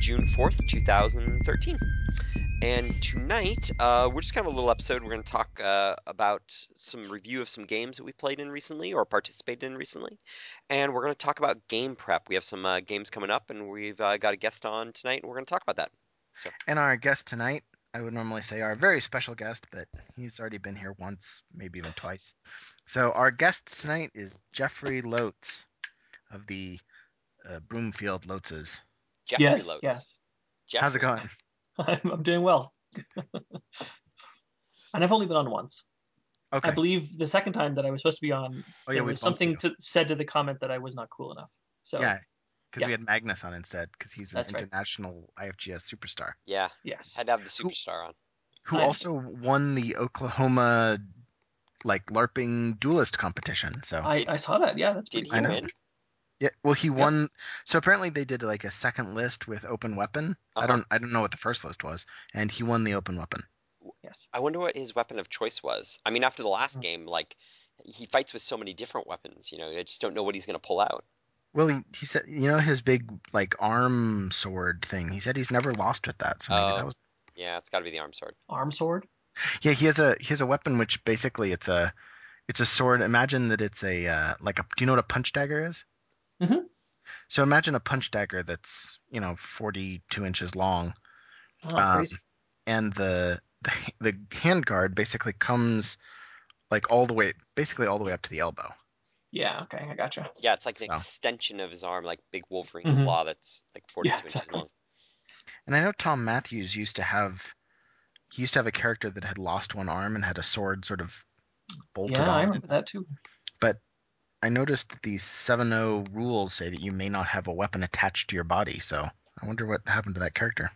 10, recorded June 4th, 2013. And tonight, uh, we're just kind of a little episode. We're going to talk uh, about some review of some games that we played in recently or participated in recently. And we're going to talk about game prep. We have some uh, games coming up, and we've uh, got a guest on tonight, and we're going to talk about that. So. And our guest tonight, I would normally say our very special guest, but he's already been here once, maybe even twice. So our guest tonight is Jeffery Loats of the uh, Broomfield Loatses. Jeffery yes, Loats. yes. Jeffery. How's it going? I'm, I'm doing well. and I've only been on once. Okay. I believe the second time that I was supposed to be on, oh yeah, there we was something to, said to the comment that I was not cool enough. So yeah, because yeah. we had Magnus on instead, because he's an That's right. international IFGS superstar Yeah, yes, had to have the superstar on. who Nice. also won the Oklahoma like LARPing duelist competition. So I, I saw that. Yeah, that's Did pretty he cool. win? Yeah, well he won. So apparently they did like a second list with open weapon. I Uh-huh. don't I don't know what the first list was, and he won the open weapon. Yes. I wonder what his weapon of choice was. I mean, after the last Hmm. game, like he fights with so many different weapons. You know, I just don't know what he's going to pull out. Well, he, he said, you know, his big like arm sword thing. He said he's never lost with that. So maybe Oh. that was. Yeah, it's got to be the arm sword. Arm sword. Yeah, he has a he has a weapon which basically it's a it's a sword. Imagine that it's a uh, like a. Do you know what a punch dagger is? Mhm. So imagine a punch dagger that's you know forty two inches long, Oh, Um, and the the the handguard basically comes like all the way basically all the way up to the elbow. Yeah. Okay, I gotcha. Yeah, it's like an So. extension of his arm, like big Wolverine Mhm. claw that's like 42 Yeah, inches exactly. long. And I know Tom Matthews used to have he used to have a character that had lost one arm and had a sword sort of bolted Yeah, I remember that too. I noticed that these 7.0 rules say that you may not have a weapon attached to your body, so I wonder what happened to that character.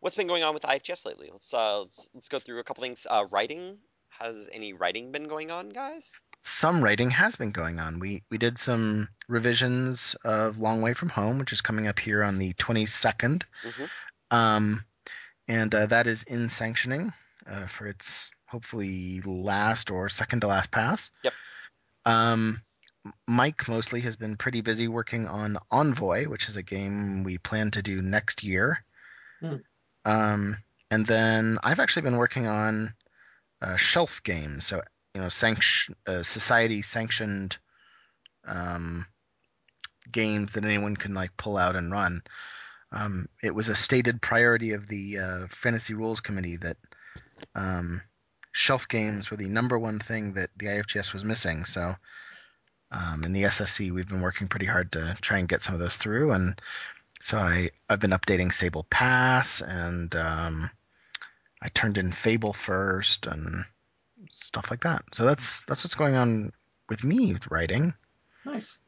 What's been going on with IHS lately? Let's uh, let's, let's go through a couple things. Uh, writing has any writing been going on, guys? Some writing has been going on. We we did some revisions of Long Way from Home, which is coming up here on the 22nd, Mhm. um, and uh, that is in sanctioning uh, for its hopefully last or second to last pass. Yep. Um, Mike mostly has been pretty busy working on Envoy, which is a game we plan to do next year. Hmm. Um, and then I've actually been working on uh, shelf games, so you know, sanction, uh, society sanctioned um, games that anyone can like pull out and run. Um, it was a stated priority of the uh, Fantasy Rules Committee that um, shelf games were the number one thing that the IFGS was missing. So um, in the SSC, we've been working pretty hard to try and get some of those through. And so I, I've been updating Sable Pass and um, I turned in Fable first and stuff like that. So that's that's what's going on with me with writing. Nice.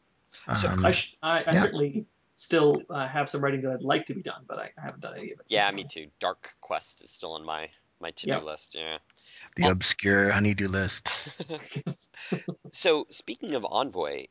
So Um, I, sh- I, I yeah. certainly still uh, have some writing that I'd like to be done, but I, I haven't done any of it. Yeah, recently. me too. Dark Quest is still on my my to-do Yep. list. Yeah. The obscure honeydew list. So speaking of Envoy,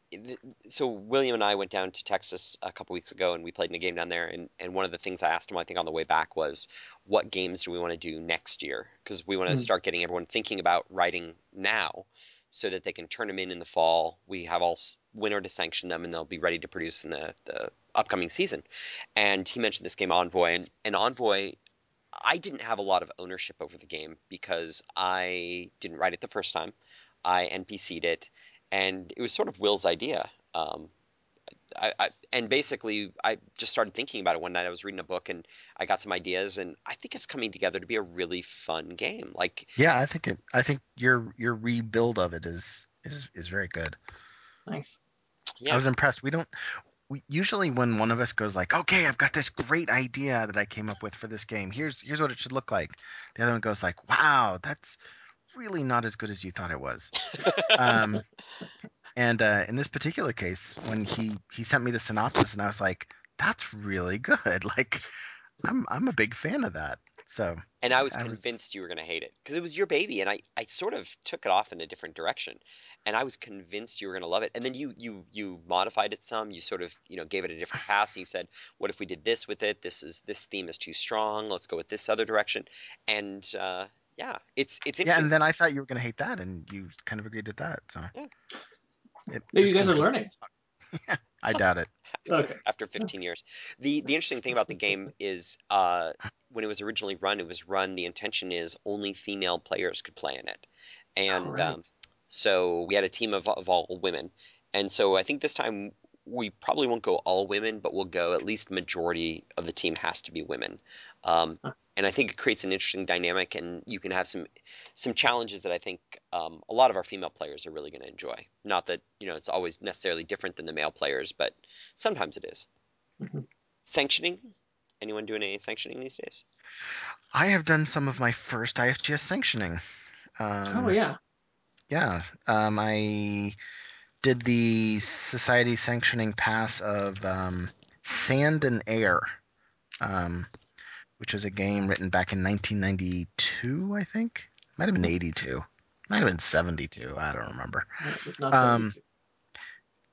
so William and I went down to Texas a couple weeks ago, and we played in a game down there. And, and one of the things I asked him, I think, on the way back was, what games do we want to do next year? Because we want to Hmm. start getting everyone thinking about writing now, so that they can turn them in in the fall. We have all winter to sanction them, and they'll be ready to produce in the the upcoming season. And he mentioned this game Envoy, and, and Envoy. I didn't have a lot of ownership over the game because I didn't write it the first time. I NPC'd it, and it was sort of Will's idea. Um, I, I, and basically, I just started thinking about it one night. I was reading a book, and I got some ideas, and I think it's coming together to be a really fun game. Like, Yeah, I think it. I think your your rebuild of it is is is very good. Nice. yeah, I was impressed. We don't. We, usually, when one of us goes like, "Okay, I've got this great idea that I came up with for this game. Here's here's what it should look like," the other one goes like, "Wow, that's really not as good as you thought it was." um, and uh, in this particular case, when he he sent me the synopsis, and I was like, "That's really good. Like, I'm I'm a big fan of that." So and I was I was- convinced you were going to hate it because it was your baby, and I, I sort of took it off in a different direction, and I was convinced you were going to love it. And then you, you, you modified it some. You sort of, you know, gave it a different pass. And you said, "What if we did this with it? This is this theme is too strong. Let's go with this other direction." And uh, yeah, it's it's yeah, interesting. and then I thought you were going to hate that, and you kind of agreed with that. So Yeah. It- Maybe you guys are learning. suck. I doubt it. Okay. after 15 years. The the interesting thing about the game is uh, when it was originally run, it was run. The intention is only female players could play in it, and Oh, right. um, so we had a team of, of all women. And so I think this time we probably won't go all women, but we'll go at least majority of the team has to be women. Um, Huh. and I think it creates an interesting dynamic, and you can have some some challenges that I think um, a lot of our female players are really going to enjoy. Not that you know it's always necessarily different than the male players, but sometimes it is. Mhm. Sanctioning? Anyone doing any sanctioning these days? I have done some of my first IFGS sanctioning. Um, oh yeah. Yeah, um, I did the society sanctioning pass of um, Sand and Air, um, which was a game written back in 1992, I think. Might have been 82. Might have been 72. I don't remember. It was not Um, 72.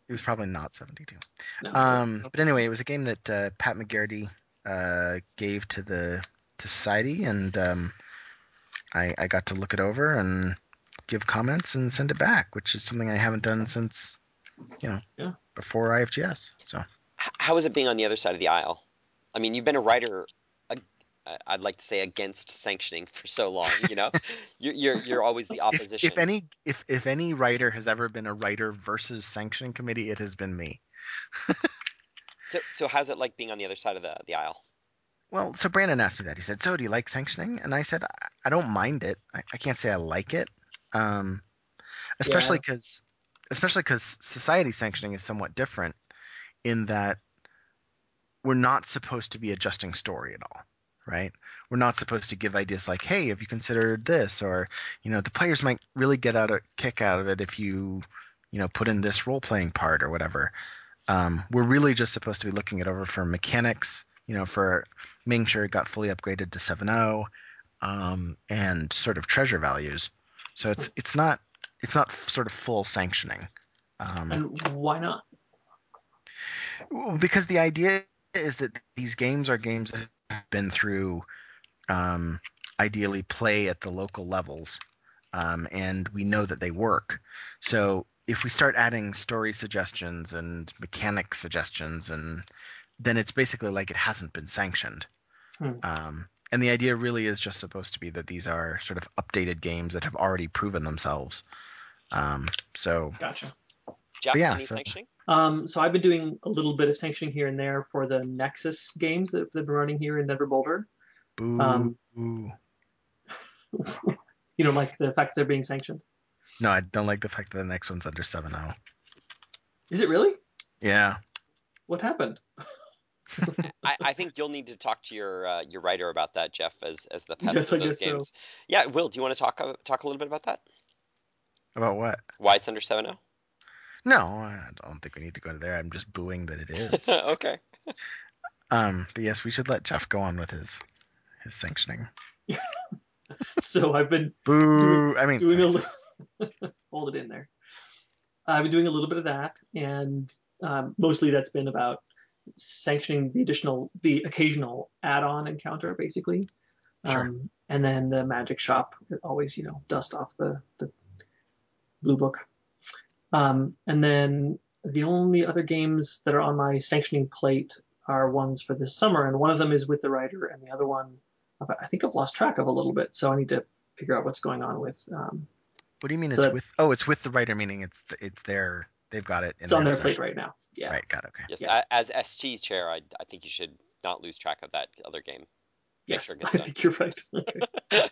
It was probably not 72. No, Um, no, but anyway, it was a game that uh, Pat McGarity uh, gave to the to society, and um, I, I got to look it over and give comments and send it back, which is something I haven't done since, you know, Yeah. before IFGS. So How is it being on the other side of the aisle? I mean, you've been a writer. uh, I'd like to say against sanctioning for so long. You know, you're you're, you're always the if, opposition. if any if if any writer has ever been a writer versus sanctioning committee, it has been me. So so how's it like being on the other side of the the aisle? Well, so Brandon asked me that. He said, "So, do you like sanctioning?" And I said, "I, I don't mind it. I, I can't say I like it, um, especially because, especially because society sanctioning is somewhat different in that we're not supposed to be adjusting story at all, right? We're not supposed to give ideas like, "Hey, have you considered this?" Or, you know, the players might really get out a kick out of it if you, you know, put in this role playing part or whatever. Um, we're really just supposed to be looking it over for mechanics, you know, for making sure it got fully upgraded to 7.0 um, and sort of treasure values. So it's it's not it's not sort of full sanctioning. Um, And why not? because the idea is that these games are games that have been through um, ideally play at the local levels, um, and we know that they work. So if we start adding story suggestions and mechanic suggestions, and then it's basically like it hasn't been sanctioned. Hmm. Um, and the idea really is just supposed to be that these are sort of updated games that have already proven themselves. Um, so Gotcha. Jeff, yeah, so- Um, so I've been doing a little bit of sanctioning here and there for the Nexus games that they've been running here in Denver Boulder. boo. Um, no, You know, like the fact that they're being sanctioned. No, I don't like the fact that the next one's under 7.0. Is it really? Yeah. What happened? I, I think you'll need to talk to your uh, your writer about that, Jeff, as as the pest Yes, of those guess so. games. Yeah, Will, do you want to talk uh, talk a little bit about that? About what? Why it's under oh? 7.0? No, I don't think we need to go to there. I'm just booing that it is. okay. um, but yes, we should let Jeff go on with his his sanctioning. So I've been Boo! I mean, doing a sanction- little hold it in there. I've been doing a little bit of that, and um, mostly that's been about sanctioning the additional, the occasional add-on encounter, basically. Sure. Um, and then the magic shop always, you know, dust off the the blue book. Um, and then the only other games that are on my sanctioning plate are ones for this summer, and one of them is with the writer, and the other one I think I've lost track of a little bit, so I need to figure out what's going on with. Um, what do you mean so it's that- with? Oh, it's with the writer, meaning it's it's their they've got it. In it's on their plate right now. Yeah. Right. Got it. Okay. Yes, Yeah. as SG chair, I, I think you should not lose track of that other game. Yes, sure I think you're right. Okay.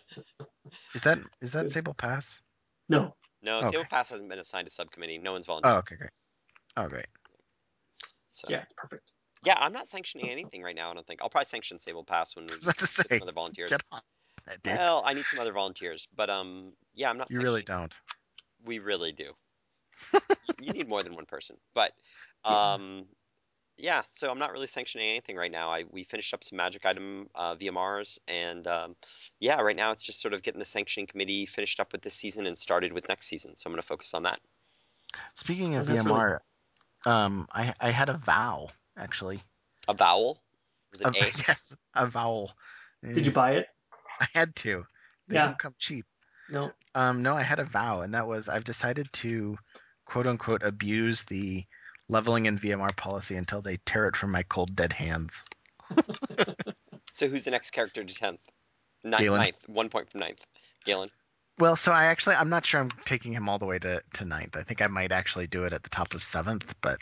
Is that is that Sable Pass? No, No, Okay. Sable Pass hasn't been assigned a subcommittee. No one's volunteered. Oh, okay, great. Oh, great. So yeah, perfect. yeah, I'm not sanctioning anything right now. I don't think I'll probably sanction Sable Pass when we I was about to get say, some other volunteers. get on. Well, I need some other volunteers, but um, yeah, I'm not. you really don't. We really do. you need more than one person, but um, yeah. So I'm not really sanctioning anything right now. I we finished up some magic item uh, VMRs, and um, yeah, right now it's just sort of getting the sanctioning committee finished up with this season and started with next season. So I'm going to focus on that. Speaking of Oh, that's really VMR, um, I I had a vow actually. A vowel. Was it A- A? yes, a vowel. Did you buy it? I had to. They Yeah. don't come cheap. No. Um, no, I had a vow, and that was I've decided to, quote unquote, abuse the leveling in VMR policy until they tear it from my cold dead hands. So who's the next character to tenth? Ninth, Galen. ninth, one point from ninth. Galen. Well, so I actually I'm not sure I'm taking him all the way to, to ninth. I think I might actually do it at the top of seventh, but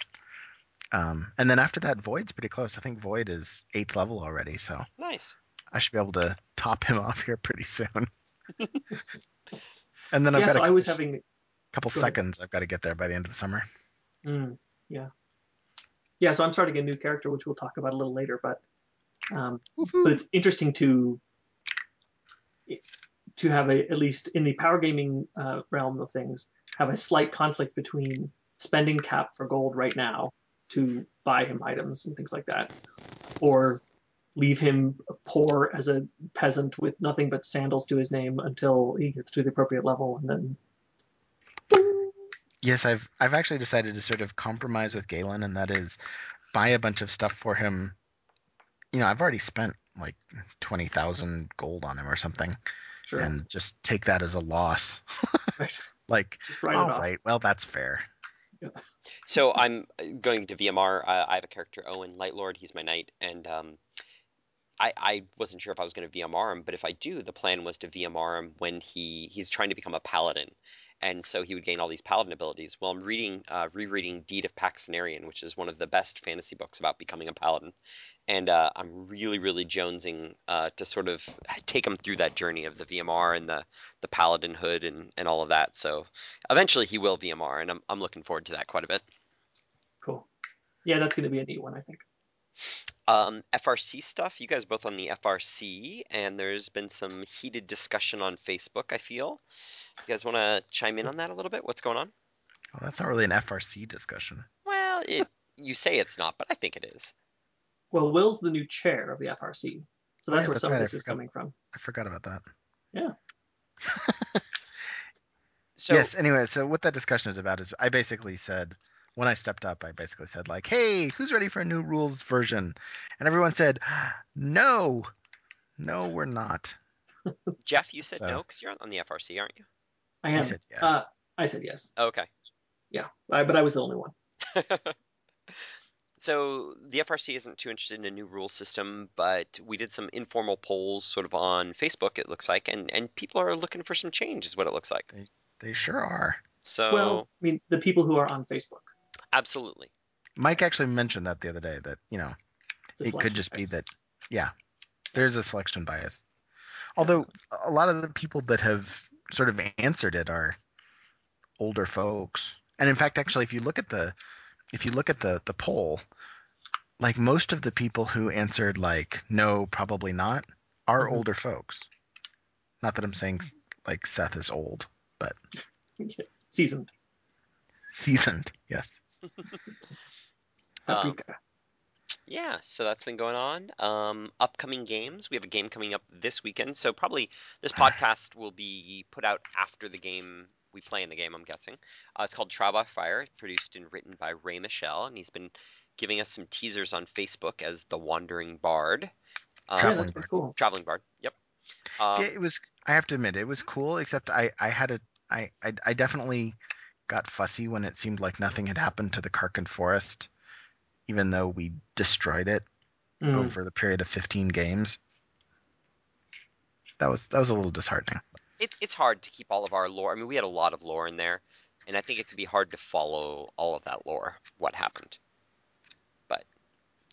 um and then after that Void's pretty close. I think Void is eighth level already, so Nice. I should be able to top him off here pretty soon. and then I've yeah, got so a I was having couple Go ahead. seconds I've got to get there by the end of the summer. Mm, yeah, yeah. So I'm starting a new character, which we'll talk about a little later. But um, but it's interesting to to have a at least in the power gaming uh, realm of things have a slight conflict between spending cap for gold right now to buy him items and things like that, or leave him poor as a peasant with nothing but sandals to his name until he gets to the appropriate level and then Yes, I've I've actually decided to sort of compromise with Galen, and that is buy a bunch of stuff for him. You know, I've already spent like twenty thousand gold on him or something, sure and just take that as a loss. right, Like, just all off. right, well, that's fair. So I'm going to VMR. Uh, I have a character Owen Lightlord. He's my knight, and um, I I wasn't sure if I was going to VMR him, but if I do, the plan was to VMR him when he he's trying to become a paladin, and so he would gain all these paladin abilities. Well, I'm reading uh, rereading Deed of Paksenarrion, which is one of the best fantasy books about becoming a paladin, and uh, I'm really really jonesing uh, to sort of take him through that journey of the VMR and the the paladin hood and and all of that. So eventually he will VMR, and I'm I'm looking forward to that quite a bit. Cool. Yeah, that's going to be a neat one, I think. Um, FRC stuff. You guys both on the FRC, and there's been some heated discussion on Facebook. I feel. You guys want to chime in on that a little bit? What's going on? Well, that's not really an FRC discussion. Well, it, you say it's not, but I think it is. Well, Will's the new chair of the FRC, so Oh, that's yeah, where that's some right, of this is coming from. I forgot about that. Yeah. so yes. Anyway, so what that discussion is about is I basically said when I stepped up, I basically said like, "Hey, who's ready for a new rules version?" And everyone said, "No, no, we're not." Jeff, you said So- no because you're on the FRC, aren't you? I am. said yes. Uh, I said yes. Oh, okay. Yeah, I, but I was the only one. So the FRC isn't too interested in a new rule system, but we did some informal polls sort of on Facebook. It looks like, and and people are looking for some change, is what it looks like. They, They sure are. So Well, I mean, the people who are on Facebook. Absolutely. Mike actually mentioned that the other day that you know the it could selection just be that yeah there's a selection bias. Although a lot of the people that have sort of answered it are older folks. And in fact actually if you look at the if you look at the the poll like most of the people who answered like no probably not are Mhm. older folks. Not that i'm saying like seth is old but Yes, seasoned. seasoned yes Um, Yeah, so that's been going on. Um, upcoming games. We have a game coming up this weekend, so probably this podcast will be put out after the game we play in the game. I'm guessing. Uh, it's called Trial by Fire, produced and written by Ray Michelle, and he's been giving us some teasers on Facebook as the Wandering Bard. Um, Traveling Bard. cool. Traveling Bard. Yep. Um, yeah, it was. I have to admit, it was cool. Except I, I had a, I, I, I definitely got fussy when it seemed like nothing had happened to the Karkin Forest, even though we destroyed it Mm. over the period of 15 games. That was that was a little disheartening. it's it's hard to keep all of our lore. I mean, we had a lot of lore in there, and I think it could be hard to follow all of that lore. What happened? But,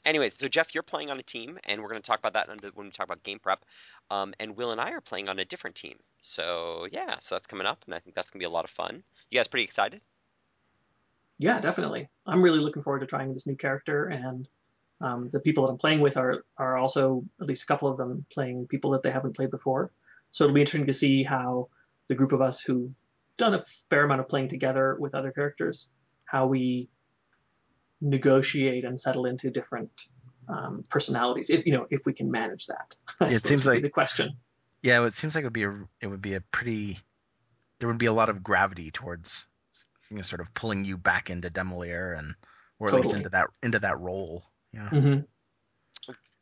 anyways, so Jeff, you're playing on a team, and we're going to talk about that when we talk about game prep. Um, and Will and I are playing on a different team. So yeah, so that's coming up, and I think that's going to be a lot of fun. You guys pretty excited? Yeah, definitely. I'm really looking forward to trying this new character, and um, the people that I'm playing with are are also at least a couple of them playing people that they haven't played before. So it'll be interesting to see how the group of us who've done a fair amount of playing together with other characters, how we negotiate and settle into different um, personalities. If you know, if we can manage that. Yeah, it seems like- the question. Yeah, well, it seems like it would be a it would be a pretty there would be a lot of gravity towards you know sort of pulling you back into Demolier and or at least into that into that role. Yeah. hmm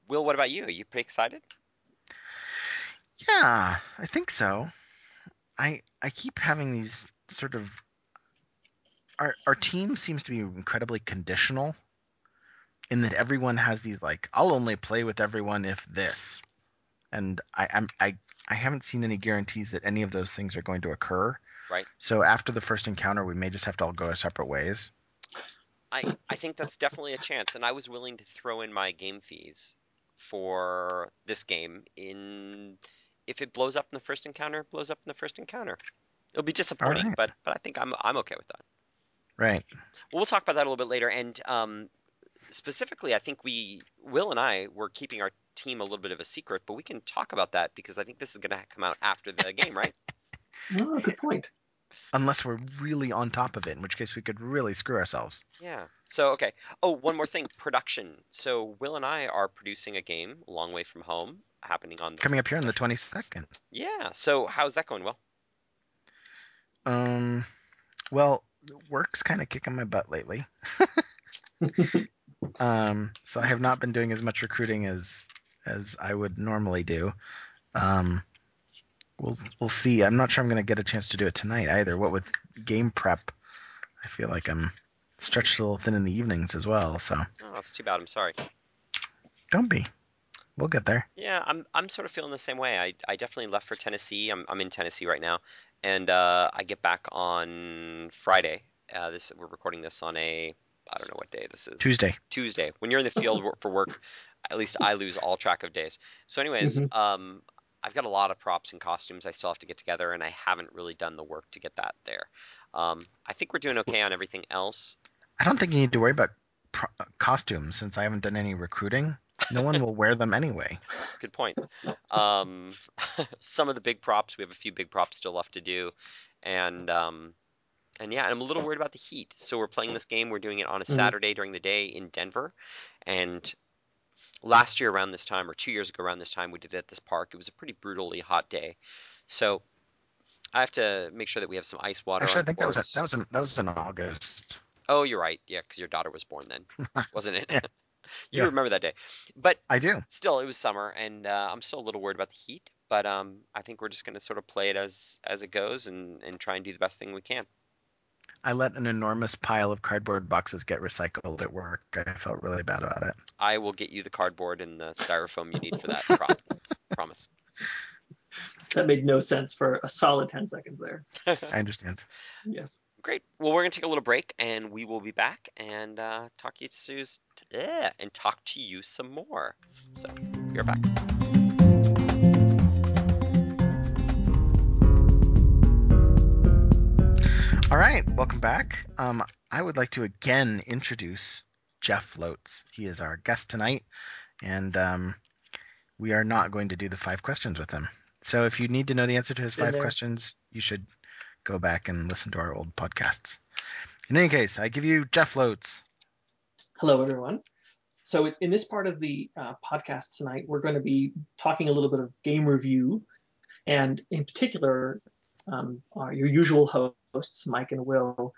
Will, what about you? Are you pretty excited? Yeah, I think so. I I keep having these sort of our our team seems to be incredibly conditional in that everyone has these like I'll only play with everyone if this, and I I'm, I I haven't seen any guarantees that any of those things are going to occur. Right. So after the first encounter, we may just have to all go our separate ways. I I think that's definitely a chance, and I was willing to throw in my game fees for this game in if it blows up in the first encounter, it blows up in the first encounter. It'll be disappointing, Alright. but but I think I'm I'm okay with that. Right. Well, we'll talk about that a little bit later, and um, specifically, I think we Will and I were keeping our team a little bit of a secret, but we can talk about that because I think this is going to come out after the game, right? Oh, good point. Unless we're really on top of it, in which case we could really screw ourselves. Yeah. So okay. Oh, one more thing, production. So Will and I are producing a game, a long way from home, happening on the Coming up here on the twenty second. Yeah. So how's that going, Will? Um, well, work's kind of kicking my butt lately. Um, so I have not been doing as much recruiting as as I would normally do. Um, we'll we'll see. I'm not sure I'm going to get a chance to do it tonight either. What with game prep, I feel like I'm stretched a little thin in the evenings as well. So Oh, that's too bad. I'm sorry. don't be. We'll get there. Yeah, I'm I'm sort of feeling the same way. I, I definitely left for Tennessee. I'm I'm in Tennessee right now, and uh, I get back on Friday. Uh, this we're recording this on a I don't know what day this is. Tuesday. Tuesday. When you're in the field for work, at least I lose all track of days. So, anyways, um, I've got a lot of props and costumes I still have to get together, and I haven't really done the work to get that there. Um, I think we're doing okay on everything else. I don't think you need to worry about pro- uh, costumes since I haven't done any recruiting. No one will wear them anyway. Good point. Um, some of the big props, we have a few big props still left to do, and um, and yeah, I'm a little worried about the heat. So we're playing this game. We're doing it on a Mhm. Saturday during the day in Denver, and last year around this time, or two years ago around this time, we did it at this park. It was a pretty brutally hot day, so I have to make sure that we have some ice water. Actually, I think that was course. that was in, that was in August. Oh, you're right. Yeah, because your daughter was born then, wasn't it? Yeah. you Yeah. remember that day, but I do. still, it was summer, and uh, I'm still a little worried about the heat. But um, I think we're just going to sort of play it as as it goes, and and try and do the best thing we can. I let an enormous pile of cardboard boxes get recycled at work. I felt really bad about it. I will get you the cardboard and the styrofoam you need for that. prop. Promise. That made no sense for a solid 10 seconds there. I understand. Yes. Great. Well, we're going to take a little break, and we will be back and uh, talk you to yeah, and talk to you some more. So, you're back. All right, welcome back. Um, I would like to again introduce Jeff Loats. He is our guest tonight, and um, we are not going to do the five questions with him. So if you need to know the answer to his five there. questions, you should go back and listen to our old podcasts. In any case, I give you Jeff Loats. Hello, everyone. So, in this part of the uh, podcast tonight, we're going to be talking a little bit of game review, and in particular, um, our, your usual hosts, Mike and Will,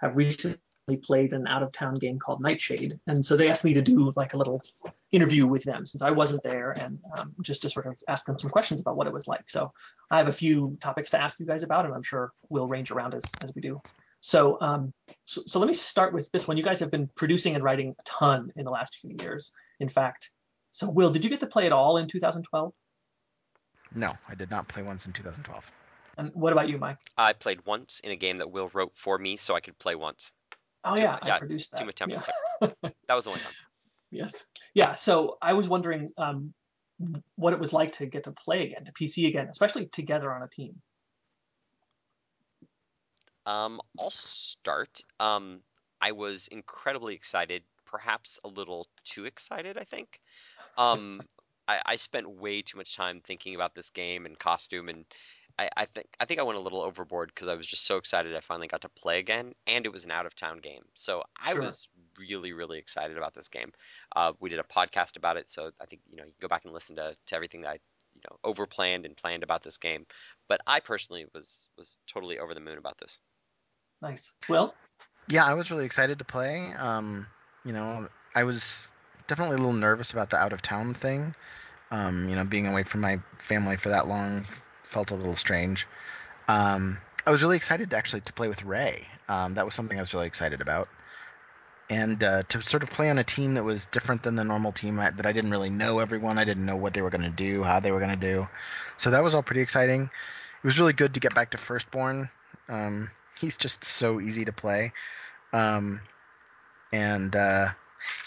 have recently played an out-of-town game called Knightshade, and so they asked me to do like a little interview with them since I wasn't there, and um, just to sort of ask them some questions about what it was like. So, I have a few topics to ask you guys about, and I'm sure we'll range around as as we do. So, um, so, so let me start with this one. You guys have been producing and writing a ton in the last few years. In fact, so Will, did you get to play at all in 2012? No, I did not play once in 2012. And what about you, Mike? I played once in a game that Will wrote for me, so I could play once. Oh Two- yeah, yeah, I produced that. Two attempts. Yeah. That was the only time. Yes. Yeah. So I was wondering um, what it was like to get to play again, to PC again, especially together on a team. Um, I'll start. Um, I was incredibly excited, perhaps a little too excited, I think. Um, I, I spent way too much time thinking about this game and costume, and I, I think I think I went a little overboard because I was just so excited I finally got to play again, and it was an out of town game, so I Sure. was really really excited about this game. Uh, we did a podcast about it, so I think you know you can go back and listen to, to everything that I you know over planned and planned about this game. But I personally was was totally over the moon about this. Nice. Well, Yeah, I was really excited to play. Um, you know, I was definitely a little nervous about the out of town thing. Um, you know, being away from my family for that long felt a little strange. Um, I was really excited to actually to play with Ray. Um, that was something I was really excited about. And uh, to sort of play on a team that was different than the normal team, I, that I didn't really know everyone, I didn't know what they were going to do, how they were going to do. So that was all pretty exciting. It was really good to get back to Firstborn. Um, he's just so easy to play. Um, and uh,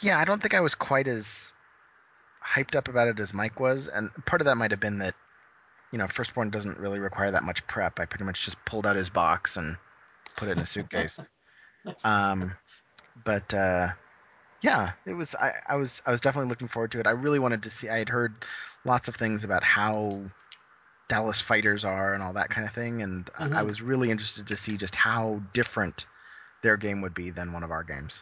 yeah, I don't think I was quite as hyped up about it as Mike was, and part of that might have been that you know Firstborn doesn't really require that much prep. I pretty much just pulled out his box and put it in a suitcase. um, but uh, yeah, it was. I, I was I was definitely looking forward to it. I really wanted to see. I had heard lots of things about how Dallas fighters are and all that kind of thing, and mm-hmm. I, I was really interested to see just how different their game would be than one of our games.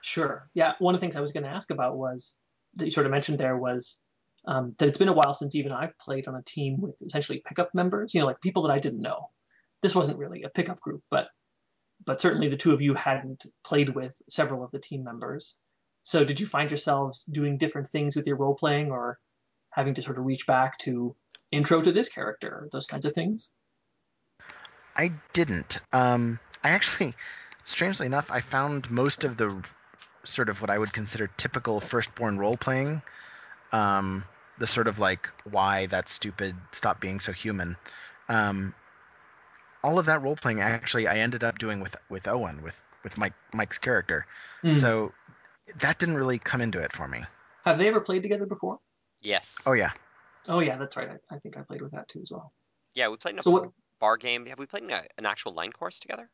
Sure. Yeah. One of the things I was going to ask about was that you sort of mentioned there was um, that it's been a while since even I've played on a team with essentially pickup members, you know, like people that I didn't know. This wasn't really a pickup group, but but certainly the two of you hadn't played with several of the team members. So did you find yourselves doing different things with your role playing or having to sort of reach back to intro to this character, those kinds of things? I didn't. Um, I actually, strangely enough, I found most of the sort of what I would consider typical firstborn role playing. Um, the sort of like why that's stupid, stop being so human. Um, all of that role playing actually I ended up doing with with Owen with with Mike Mike's character. Mm. So that didn't really come into it for me. Have they ever played together before? Yes. Oh yeah. Oh yeah, that's right. I, I think I played with that too as well. Yeah, we played in a so what, bar game. Have we played in a, an actual line course together?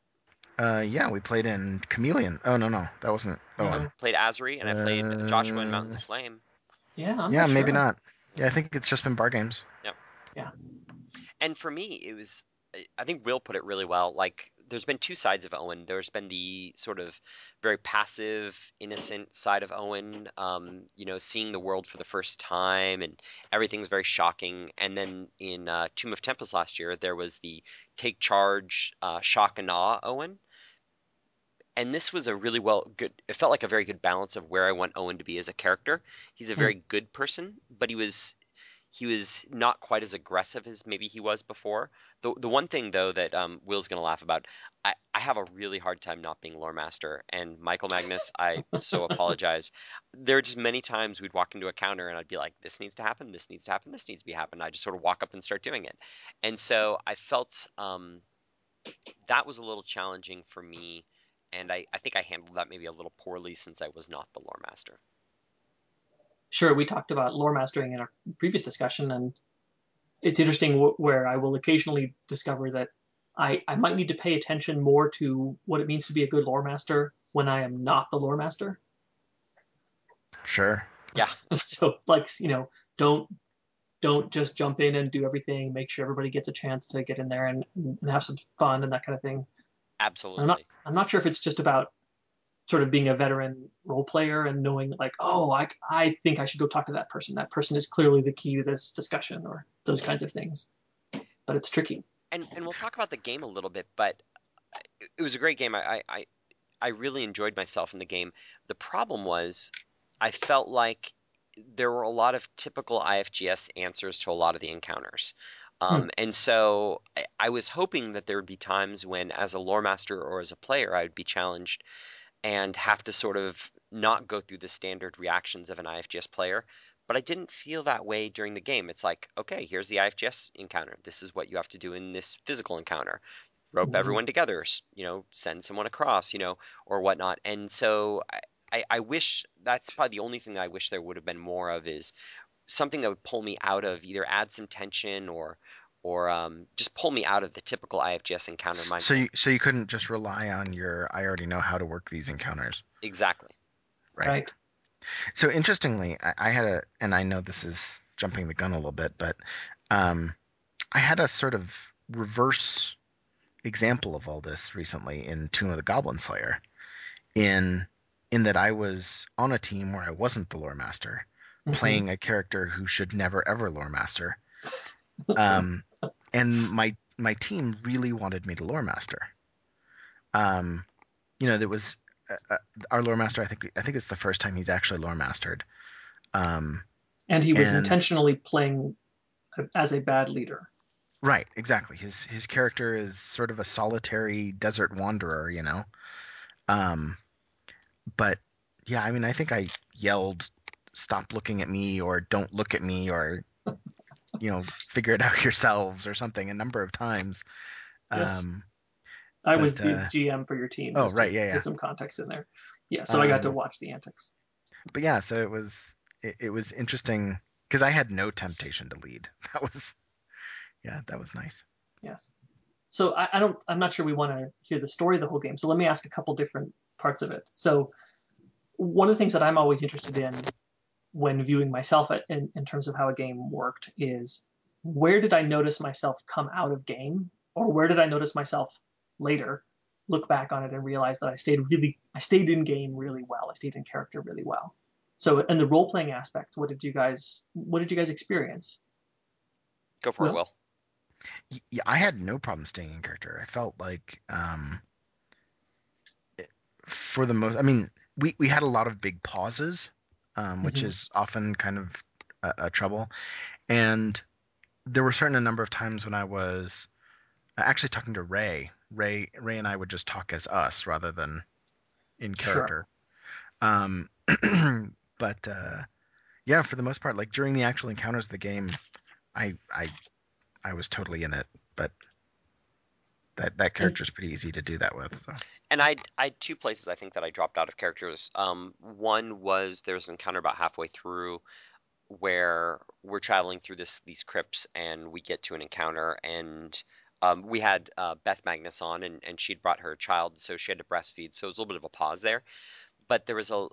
Uh, yeah, we played in Chameleon. Oh no, no, that wasn't Oh, Mm-hmm. Played Azri, and I played uh, Joshua in Mountains of Flame. Yeah, I'm yeah, not maybe sure. not. Yeah, I think it's just been bar games. Yep. Yeah. And for me, it was. I think Will put it really well. Like, there's been two sides of Owen. There's been the sort of very passive, innocent side of Owen. Um, you know, seeing the world for the first time, and everything's very shocking. And then in uh, Tomb of Tempest last year, there was the take charge, uh, shock and awe Owen and this was a really well good it felt like a very good balance of where i want owen to be as a character. He's a hmm. very good person but he was he was not quite as aggressive as maybe he was before. The, the one thing though that um, will's going to laugh about I, I have a really hard time not being lore master and michael magnus i so apologize. There are just many times we'd walk into a counter and i'd be like this needs to happen this needs to happen this needs to be happen i just sort of walk up and start doing it. And so i felt um, that was a little challenging for me and I, I think I handled that maybe a little poorly since I was not the lore master. Sure, we talked about lore mastering in our previous discussion, and it's interesting w- where I will occasionally discover that I, I might need to pay attention more to what it means to be a good lore master when I am not the lore master. Sure. Yeah. so like you know, don't don't just jump in and do everything. Make sure everybody gets a chance to get in there and, and have some fun and that kind of thing. Absolutely. I'm not, I'm not sure if it's just about sort of being a veteran role player and knowing like, oh, I, I think I should go talk to that person. That person is clearly the key to this discussion or those kinds of things. But it's tricky. And and we'll talk about the game a little bit, but it was a great game. I I, I really enjoyed myself in the game. The problem was I felt like there were a lot of typical IFGS answers to a lot of the encounters. Hmm. Um, hmm. And so I, I, was hoping that there would be times when, as a lore master or as a player, I would be challenged and have to sort of not go through the standard reactions of an IFGS player. But I didn't feel that way during the game. It's like, okay, here's the IFGS encounter. This is what you have to do in this physical encounter. Rope mm-hmm. everyone together, you know, send someone across, you know, or whatnot. And so I, I, I wish that's probably the only thing I wish there would have been more of is something that would pull me out of either add some tension or or um, just pull me out of the typical IFGS encounter mindset. So you so you couldn't just rely on your I already know how to work these encounters. Exactly. Right. right. So interestingly, I, I, had a and I know this is jumping the gun a little bit, but um, I had a sort of reverse example of all this recently in Tomb of the Goblinslayer. In in that I was on a team where I wasn't the lore master, mm-hmm. playing a character who should never ever lore master. Um, and my my team really wanted me to lore master. Um, you know, there was uh, uh, our lore master. I think I think it's the first time he's actually lore mastered. Um, and he was and, intentionally playing as a bad leader. Right, exactly. His his character is sort of a solitary desert wanderer, you know. Um, but yeah, I mean, I think I yelled, "Stop looking at me!" or "Don't look at me!" or you know, "Figure it out yourselves!" or something a number of times. Yes. Um, I was the uh, GM for your team. oh, right, yeah, yeah. Get some context in there. Yeah, so I got to Um, watch the antics. but yeah, so it was it, it was interesting because I had no temptation to lead. That was yeah, that was nice. Yes. So I, I don't. I'm not sure we want to hear the story of the whole game. So let me ask a couple different parts of it. So one of the things that I'm always interested in when viewing myself at, in, in terms of how a game worked is where did I notice myself come out of game, or where did I notice myself later look back on it and realize that I stayed really, I stayed in game really well. I stayed in character really well. So, in the role playing aspect, what did you guys, what did you guys experience? Go for it, Will? Will. Yeah, I had no problem staying in character. I felt like um, for the most, I mean, we we had a lot of big pauses, um, which Mhm. is often kind of a, a trouble, and there were certain a number of times when I was actually talking to Ray. Ray Ray and I would just talk as us rather than in Sure. character. Um, but uh, yeah, for the most part, like during the actual encounters of the game, I I I was totally in it. But that that character's pretty easy to do that with. So. And I I two places I think that I dropped out of characters. Um, one was there was an encounter about halfway through where we're traveling through this these crypts and we get to an encounter and um, we had uh, Beth Magnus on and, and she'd brought her child so she had to breastfeed so it was a little bit of a pause there but there was a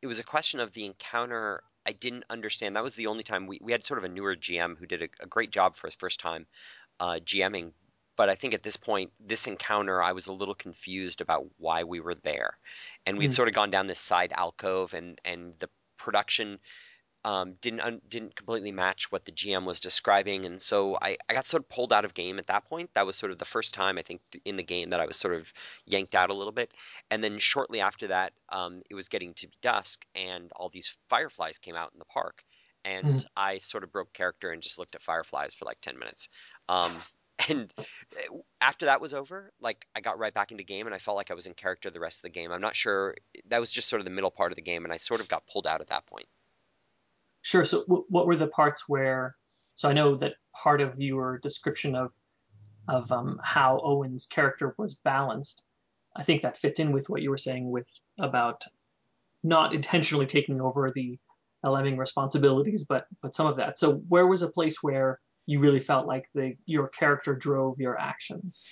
it was a question of the encounter I didn't understand that was the only time we, we had sort of a newer GM who did a, a great job for his first time uh, GMing but I think at this point this encounter I was a little confused about why we were there and we'd Mm. sort of gone down this side alcove and and the production um, didn't un- didn't completely match what the GM was describing, and so I, I got sort of pulled out of game at that point. That was sort of the first time I think th- in the game that I was sort of yanked out a little bit. And then shortly after that, um, it was getting to be dusk, and all these fireflies came out in the park, and Mhm. I sort of broke character and just looked at fireflies for like ten minutes. Um, and uh, after that was over, like I got right back into game, and I felt like I was in character the rest of the game. I'm not sure that was just sort of the middle part of the game, and I sort of got pulled out at that point. Sure. So, w- what were the parts where? So, I know that part of your description of of um, how Owen's character was balanced, I think that fits in with what you were saying with about not intentionally taking over the LMing responsibilities, but but some of that. So, where was a place where you really felt like the your character drove your actions?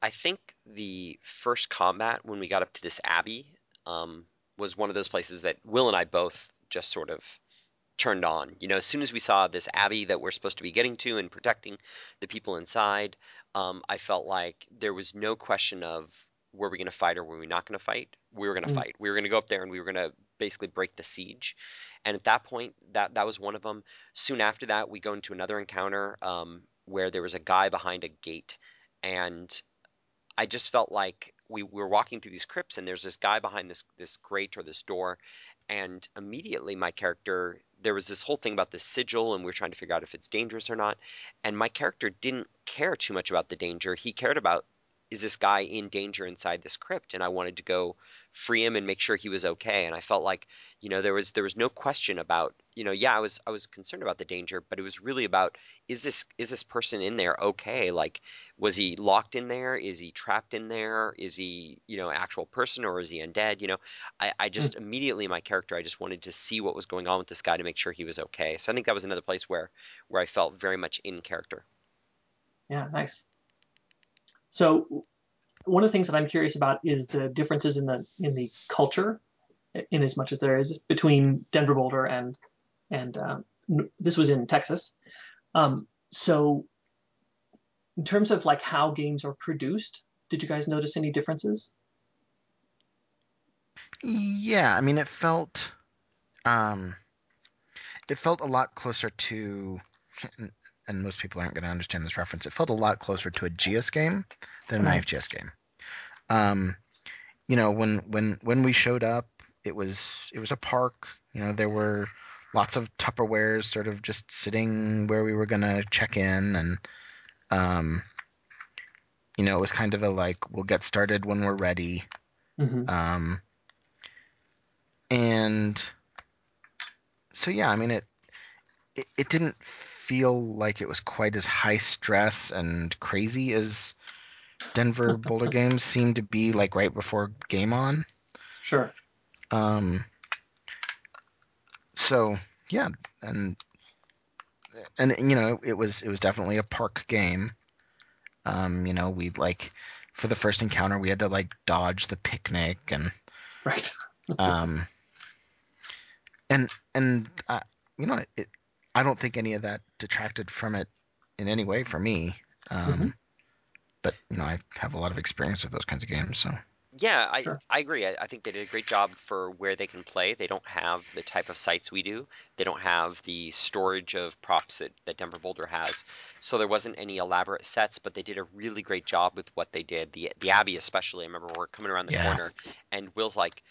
I think the first combat when we got up to this abbey um, was one of those places that Will and I both just sort of turned on. You know, as soon as we saw this abbey that we're supposed to be getting to and protecting the people inside, um, I felt like there was no question of were we going to fight or were we not going to fight. We were going to Mm. fight. We were going to go up there and we were going to basically break the siege. And at that point, that that was one of them. Soon after that, we go into another encounter um, where there was a guy behind a gate, and I just felt like we, we were walking through these crypts and there's this guy behind this this grate or this door and immediately my character there was this whole thing about the sigil and we are trying to figure out if it's dangerous or not and my character didn't care too much about the danger he cared about is this guy in danger inside this crypt and I wanted to go free him and make sure he was okay and I felt like you know there was there was no question about you know yeah I was I was concerned about the danger but it was really about is this is this person in there okay like was he locked in there? Is he trapped in there? Is he, you know, actual person or is he undead? You know, I, I hmm. just immediately my character, I just wanted to see what was going on with this guy to make sure he was okay. So I think that was another place where where I felt very much in character. Yeah, nice. So, one of the things that I'm curious about is the differences in the in the culture, in as much as there is between Denver Boulder and and um, this was in Texas. Um, so, in terms of like how games are produced, did you guys notice any differences? Yeah, I mean, it felt um, it felt a lot closer to, and, most people aren't going to understand this reference. It felt a lot closer to a GS game than an. IFGS game. Um, you know, when when when we showed up, it was it was a park. You know, there were lots of Tupperwares sort of just sitting where we were going to check in, and Um, you know, it was kind of a like we'll get started when we're ready. hmm Um, and so yeah, I mean it, it it didn't feel like it was quite as high stress and crazy as Denver Boulder Games seemed to be like right before game on. Sure. Um, so yeah, and and you know it was it was definitely a park game. Um, you know, we like for the first encounter we had to like dodge the picnic and Right. um and and uh, you know it, I don't think any of that detracted from it in any way for me. Um, Mhm. But you know, I have a lot of experience with those kinds of games, so Yeah, I, Sure. I agree. I, I think they did a great job for where they can play. They don't have the type of sites we do. They don't have the storage of props that, that Denver Boulder has. So there wasn't any elaborate sets, but they did a really great job with what they did. The the Abbey especially. I remember we're coming around the Yeah. corner and Will's like,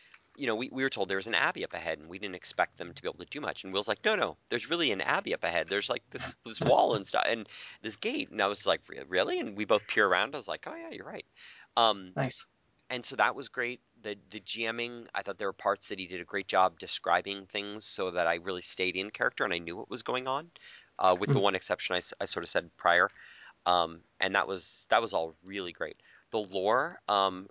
you know, we, we were told there was an Abbey up ahead and we didn't expect them to be able to do much. And Will's like, no, no, there's really an Abbey up ahead. There's like this this wall and stuff and this gate. And I was like, really? And we both peer around. I was like, oh yeah, you're right. Um, Nice. and so that was great. The the GMing, I thought there were parts that he did a great job describing things so that I really stayed in character and I knew what was going on. Uh, with the Mm. one exception I, I sort of said prior, um, and that was that was all really great. The lore, um,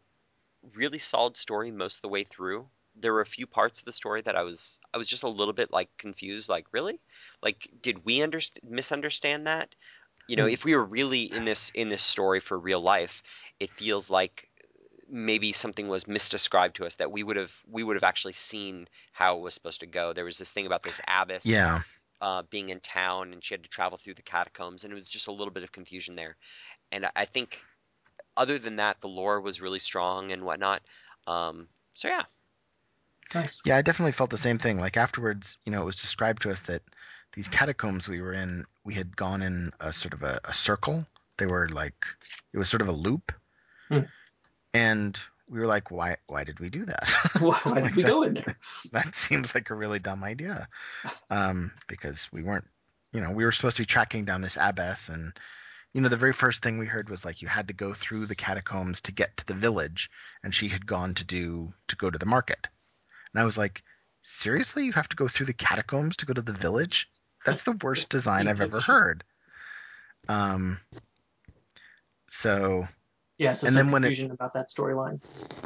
really solid story most of the way through. There were a few parts of the story that I was I was just a little bit like confused. Like really, like did we underst- misunderstand that? You know, Hmm. if we were really in this in this story for real life, it feels like maybe something was misdescribed to us that we would have we would have actually seen how it was supposed to go. There was this thing about this abbess yeah, uh, being in town and she had to travel through the catacombs, and it was just a little bit of confusion there. And I- I think other than that, the lore was really strong and whatnot. Um, so yeah, Nice. yeah, I definitely felt the same thing. Like afterwards, you know, it was described to us that these catacombs we were in, we had gone in a sort of a, a circle. They were like, it was sort of a loop, Hmm. and we were like, why, why did we do that? Why, why did we that- go in there? that seems like a really dumb idea um, because we weren't you know we were supposed to be tracking down this abbess and you know the very first thing we heard was like you had to go through the catacombs to get to the village and she had gone to do to go to the market and i was like seriously? You have to go through the catacombs to go to the village? That's the worst design i've ever heard. Um so Yeah, so And then when it- about that storyline.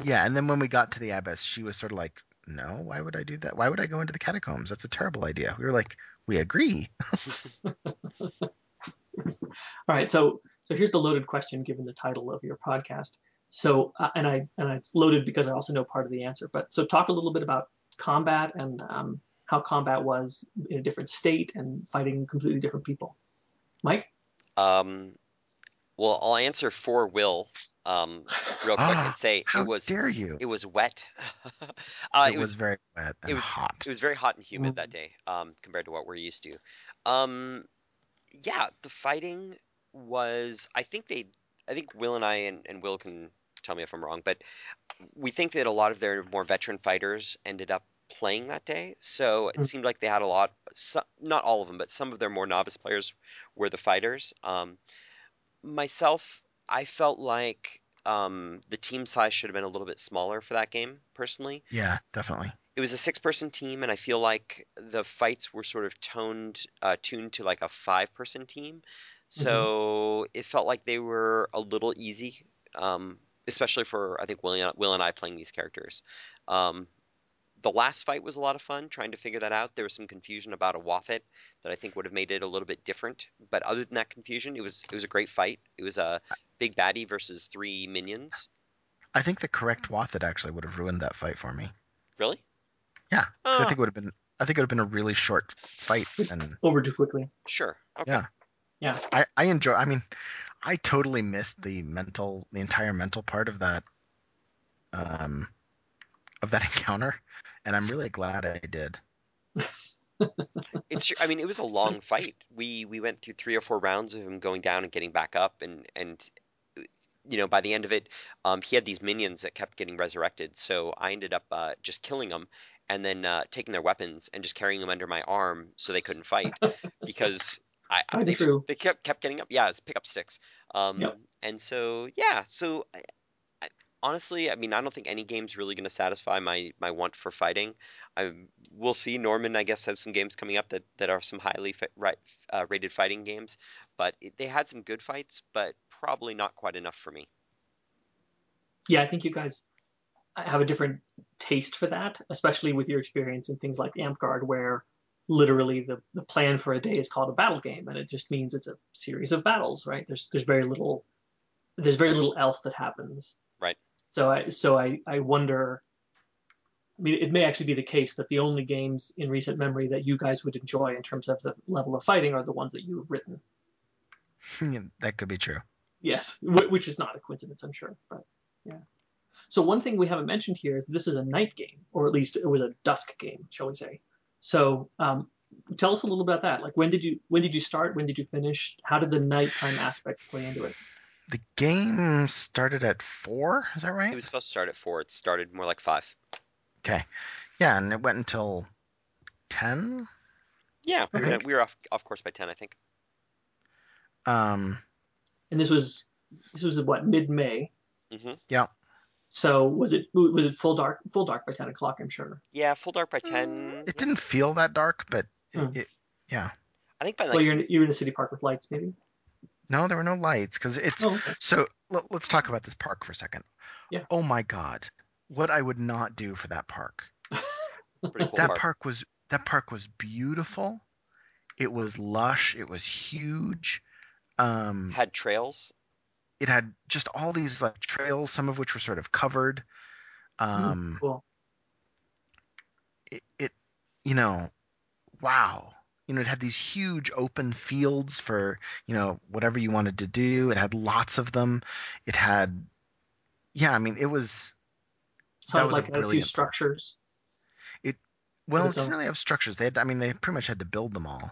yeah and then when we got to the abbess she was sort of like no why would i do that? Why would i go into the catacombs? That's a terrible idea. We were like we agree. All right, so so here's the loaded question, given the title of your podcast. So, uh, and I and it's loaded because I also know part of the answer. But so, talk a little bit about combat and um, how combat was in a different state and fighting completely different people. Mike. um, well, I'll answer for Will um, real quick Ah, and say how it was dare you it was wet. uh, it, was, very wet and it was- hot It was very hot and humid Mm. that day, um, compared to what we're used to. Um, yeah, the fighting was. I think they. I think Will and I and, and Will can tell me if I'm wrong, but we think that a lot of their more veteran fighters ended up playing that day. So it Mm. seemed like they had a lot. So, not all of them, but some of their more novice players were the fighters. Um, myself, I felt like um, the team size should have been a little bit smaller for that game. Personally, yeah definitely it was a six person team and i feel like the fights were sort of toned uh, tuned to like a five person team so it felt like they were a little easy um, especially for i think will, will and i playing these characters. Um, the last fight was a lot of fun trying to figure that out. There was some confusion about a Waffet that i think would have made it a little bit different. But other than that confusion it was it was a great fight. It was a big baddie versus three minions. I think the correct Wathet actually would have ruined that fight for me. Really? Yeah, yeah 'cause i think it would have been i think it would have been a really short fight and Over too quickly. sure okay. Yeah. Yeah. i i enjoy i mean i totally missed the mental the entire mental part of that um of that encounter and i'm really glad i did It's. I mean, it was a long fight. We we went through three or four rounds of him going down and getting back up, and and you know by the end of it, um, he had these minions that kept getting resurrected. So I ended up uh, just killing them, and then uh, taking their weapons and just carrying them under my arm so they couldn't fight, because I, I they, true. they kept kept getting up. Yeah, it's pick up sticks. Um, Yep. and so yeah, so I, I, honestly, I mean, I don't think any game's really going to satisfy my my want for fighting. I we'll see. Norman, I guess, has some games coming up that that are some highly fi- right, uh, rated fighting games, but it, they had some good fights, but probably not quite enough for me. Yeah, I think you guys have a different taste for that, especially with your experience in things like Amtgard, where literally the, the plan for a day is called a battle game, and it just means it's a series of battles, right? There's there's very little there's very little else that happens. Right. So I so I, I wonder I mean it may actually be the case that the only games in recent memory that you guys would enjoy in terms of the level of fighting are the ones that you've written. Hmm, that could be true. Yes, wh- which is not a coincidence, I'm sure. But yeah. So one thing we haven't mentioned here is this is a night game, or at least it was a dusk game, shall we say? So um, tell us a little about that. Like when did you when did you start? When did you finish? How did the nighttime aspect play into it? The game started at four. Is that right? It was supposed to start at four. It started more like five. Okay. Yeah, and it went until ten. Yeah, we were, think- we were off off course by ten, I think. Um, And this was this was what mid May. hmm So was it was it full dark full dark by ten o'clock? I'm sure. Yeah, full dark by ten. it didn't feel that dark, but it, Hmm. it yeah. I think by like well, you're in, you're in a city park with lights, maybe. No, there were no lights because it's Oh, okay. so. Let, let's talk about this park for a second. Yeah. Oh my God, what I would not do for that park. it's a pretty cool that park. park was that park was beautiful. It was lush. It was huge. Um, had trails. It had just all these like trails, some of which were sort of covered. Um, cool. it, it, you know, wow. You know, it had these huge open fields for you know whatever you wanted to do. It had lots of them. It had, yeah. I mean, it was Sounded was a like it had a few structures. It well. It didn't really have structures. They had, I mean, they pretty much had to build them all.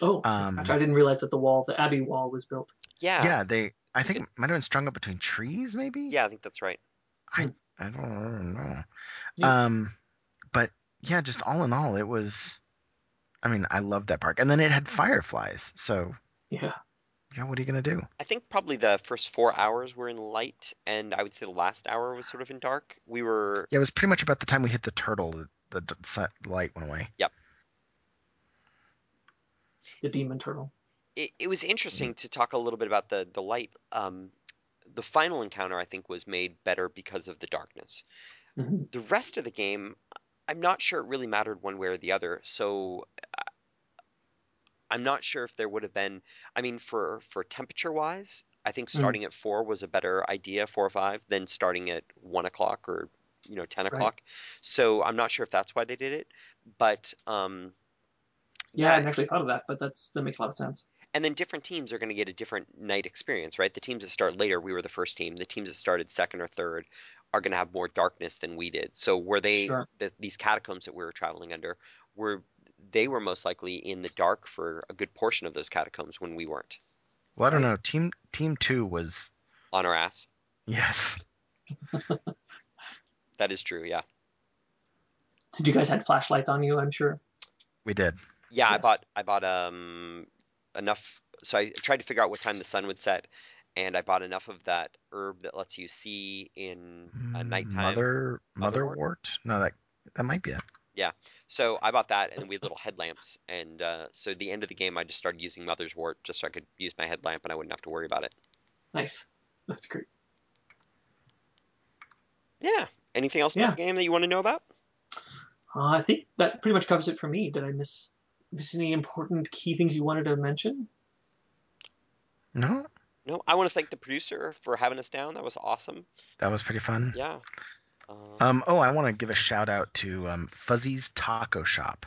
Oh, Um, I didn't realize that the wall, the Abbey wall, was built. Yeah. Yeah, they. I think It- it might have been strung up between trees, maybe. Yeah, I think that's right. I I don't know. Yeah. Um, but yeah, just all in all, it was. I mean, I loved that park, and then it had fireflies. So Yeah. yeah, what are you gonna do? I think probably the first four hours were in light, and I would say the last hour was sort of in dark. We were Yeah, it was pretty much about the time we hit the turtle the, the light went away. Yep. The demon turtle. It, it was interesting to talk a little bit about the the light. Um, the final encounter I think was made better because of the darkness. Mhm. The rest of the game, I'm not sure it really mattered one way or the other. So uh, I'm not sure if there would have been. I mean, for for temperature wise, I think Mm. starting at four was a better idea, four or five, than starting at one o'clock or you know ten Right. o'clock. So I'm not sure if that's why they did it, but um, Yeah, I hadn't actually thought of that, but that's that makes a lot of sense. And then different teams are going to get a different night experience, right? The teams that start later, we were the first team. The teams that started second or third are going to have more darkness than we did. So were they Sure. the, these catacombs that we were traveling under were they were most likely in the dark for a good portion of those catacombs when we weren't Well, I don't know. Team Team Two was on our ass. yes. That is true, yeah. Did you guys had flashlights on you? I'm sure. We did. Yeah, I bought I bought um enough. So I tried to figure out what time the sun would set, and I bought enough of that herb that lets you see in a Mm, nighttime. Mother Motherwort? Motherwort? No, that that might be it. Yeah. So I bought that, and we had little headlamps. And uh, so at the end of the game, I just started using Mother's Wort just so I could use my headlamp, and I wouldn't have to worry about it. Nice. That's great. Yeah. Anything else about the game that you want to know about? Uh, I think that pretty much covers it for me. Did I miss miss any important key things you wanted to mention? No, No. I want to thank the producer for having us down. That was awesome. that was pretty fun. Yeah. Uh, Um. Oh, I want to give a shout out to um, Fuzzy's Taco Shop.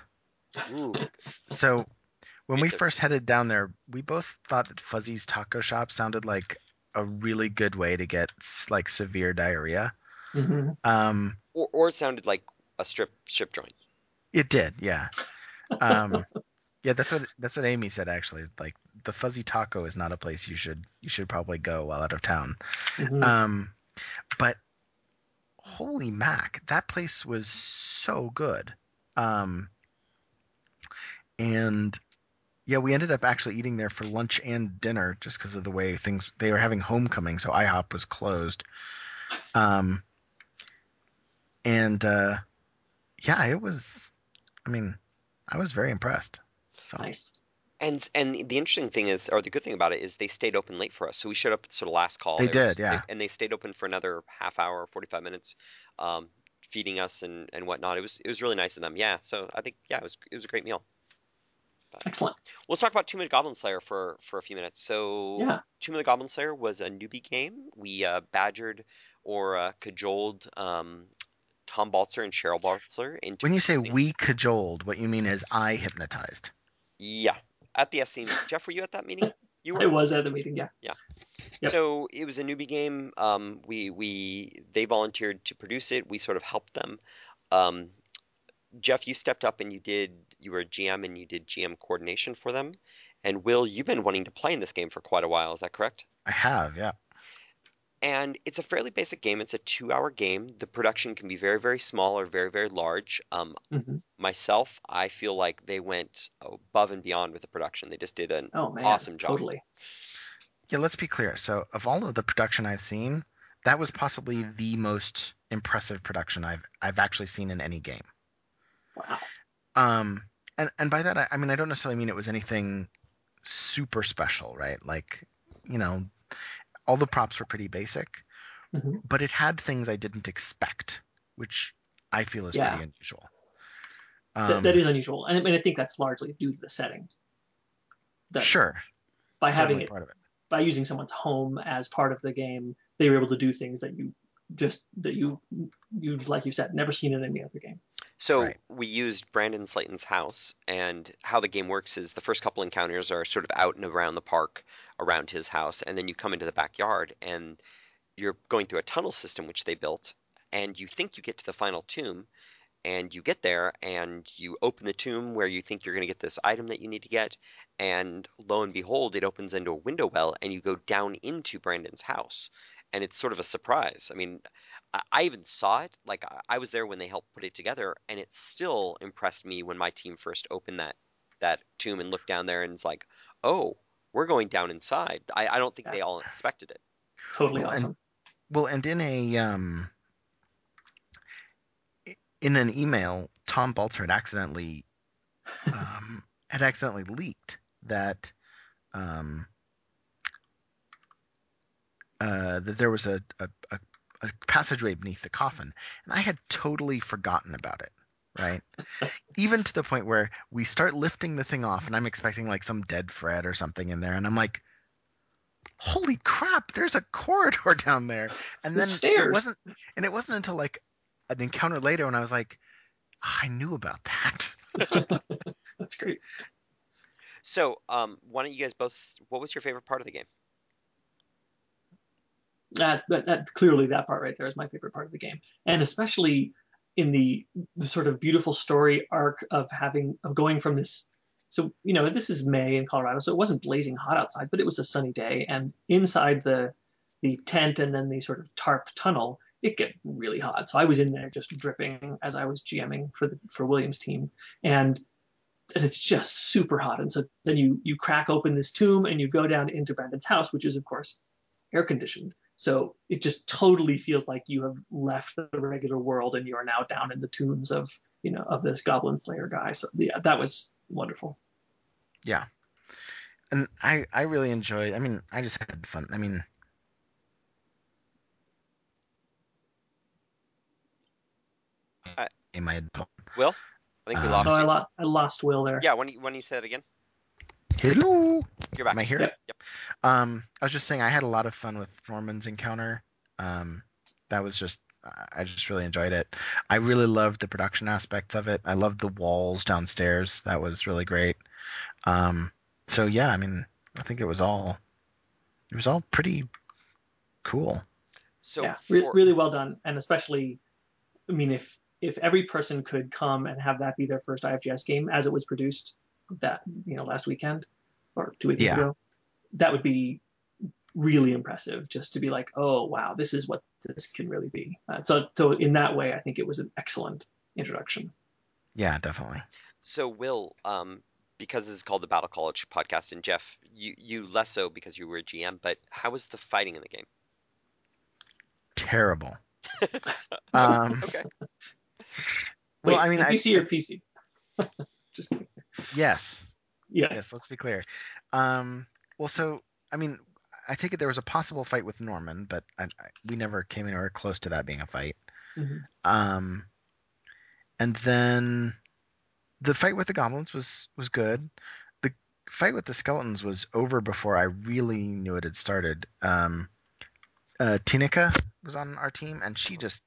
ooh. So when we first headed down there, we both thought that Fuzzy's Taco Shop sounded like a really good way to get like severe diarrhea. Mm-hmm. Um, Or, or it sounded like a strip strip joint. it did, yeah. Um, yeah, that's what that's what Amy said actually. Like the Fuzzy Taco is not a place you should you should probably go while out of town. hmm Um, but holy mac, that place was so good. Um, and Yeah, we ended up actually eating there for lunch and dinner just because of the way things they were having homecoming, so IHOP was closed. Um, and uh, yeah, it was. I mean, I was very impressed. So Nice. And and the interesting thing is, or the good thing about it is, they stayed open late for us. So we showed up at sort of last call. They were- did, yeah. and they stayed open for another half hour, forty five minutes, um, feeding us and, and whatnot. It was it was really nice of them. Yeah. So I think yeah, it was it was a great meal. Excellent. Let's talk about Tomb of the Goblinslayer for for a few minutes. So Yeah. Tomb of the Goblinslayer was a newbie game. We uh, badgered or uh, cajoled um, Tom Baltzer and Cheryl Baltzer into when you say producing- we cajoled, what you mean is I hypnotized. yeah, at the SC. Jeff, were you at that meeting? You were. I was at the meeting. Yeah. Yep. So it was a newbie game. Um, we we they volunteered to produce it. We sort of helped them. Um, Jeff, you stepped up and you did. You were a GM and you did GM coordination for them. And Will, you've been wanting to play in this game for quite a while. Is that correct? I have, yeah. And it's a fairly basic game. It's a two-hour game. The production can be very, very small or very, very large. Um, hmm myself, I feel like they went above and beyond with the production. They just did an Oh man. Awesome job. Totally. Yeah, let's be clear. So, of all of the production I've seen, that was possibly the most impressive production I've I've actually seen in any game. Wow. Um, and and by that I, I mean I don't necessarily mean it was anything super special, right? Like, you know, all the props were pretty basic, Mhm. but it had things I didn't expect, which I feel is Yeah. pretty unusual. That, Um, that is unusual, and I, mean, I think that's largely due to the setting. That sure, by having it part of it. by using someone's home as part of the game, they were able to do things that you just that you you like you said never seen in any other game. So Right. we used Brandon Slayton's house, and how the game works is the first couple encounters are sort of out and around the park around his house, and then you come into the backyard and you're going through a tunnel system which they built, and you think you get to the final tomb, and you get there and you open the tomb where you think you're going to get this item that you need to get, and lo and behold, it opens into a window well, and you go down into Brandon's house, and it's sort of a surprise. I mean, I- even saw it. Like I was there when they helped put it together, and it still impressed me when my team first opened that that tomb and looked down there and it's like, oh, we're going down inside. I, I don't think Yeah. they all expected it. Totally Well, and- awesome. Well, and in a um, in an email, Tom Baltzer had accidentally um, had accidentally leaked that um, uh, that there was a, a, a, a passageway beneath the coffin, and I had totally forgotten about it. Right, even to the point where we start lifting the thing off, and I'm expecting like some dead Fred or something in there, and I'm like, "Holy crap! There's a corridor down there!" And The then stairs. it wasn't, and it wasn't until like an encounter later when I was like, "Ah, "I knew about that." That's great. So, um, why don't you guys both? What was your favorite part of the game? That, that that clearly that part right there is my favorite part of the game, and especially in the the sort of beautiful story arc of having of going from this. So you know this is May in Colorado, so it wasn't blazing hot outside, but it was a sunny day, and inside the the tent and then the sort of tarp tunnel, it get really hot. So I was in there just dripping as I was GMing for the for Williams' team, and and it's just super hot. And so then you you crack open this tomb and you go down into Brandon's house, which is of course air conditioned. So it just totally feels like you have left the regular world and you are now down in the tombs of you know of this Goblinslayer guy. So yeah, that was wonderful. Yeah. And I, I really enjoyed I mean, I just had fun. I mean I- in my Will, I think we Um, lost Oh, I you. lost I lost Will there. Yeah, when you, when you say that again, Hello. you're back. Am I here? Yep. Yep. Um I was just saying I had a lot of fun with Norman's encounter. Um that was just I just really enjoyed it. I really loved the production aspects of it. I loved the walls downstairs. That was really great. Um so yeah, I mean, I think it was all it was all pretty cool. So yeah, re- really well done, and especially, I mean, if if every person could come and have that be their first IFGS game as it was produced that you know last weekend or two weeks Yeah. ago, that would be really impressive. Just to be like, oh wow, this is what this can really be. Uh, so so in that way, I think it was an excellent introduction. Yeah, definitely. So, Will, um, because this is called the Battle College podcast, and Jeff, you you less so because you were a GM, but how was the fighting in the game? Terrible. um, Okay. well, Wait, I mean, I, PC or PC? Just kidding. Yes, yes. yes. Let's be clear. Um, well, so I mean, I take it there was a possible fight with Norman, but I, I, we never came anywhere close to that being a fight. Mhm. Um, and then the fight with the goblins was was good. The fight with the skeletons was over before I really knew it had started. Um, uh, Tinika was on our team, and she just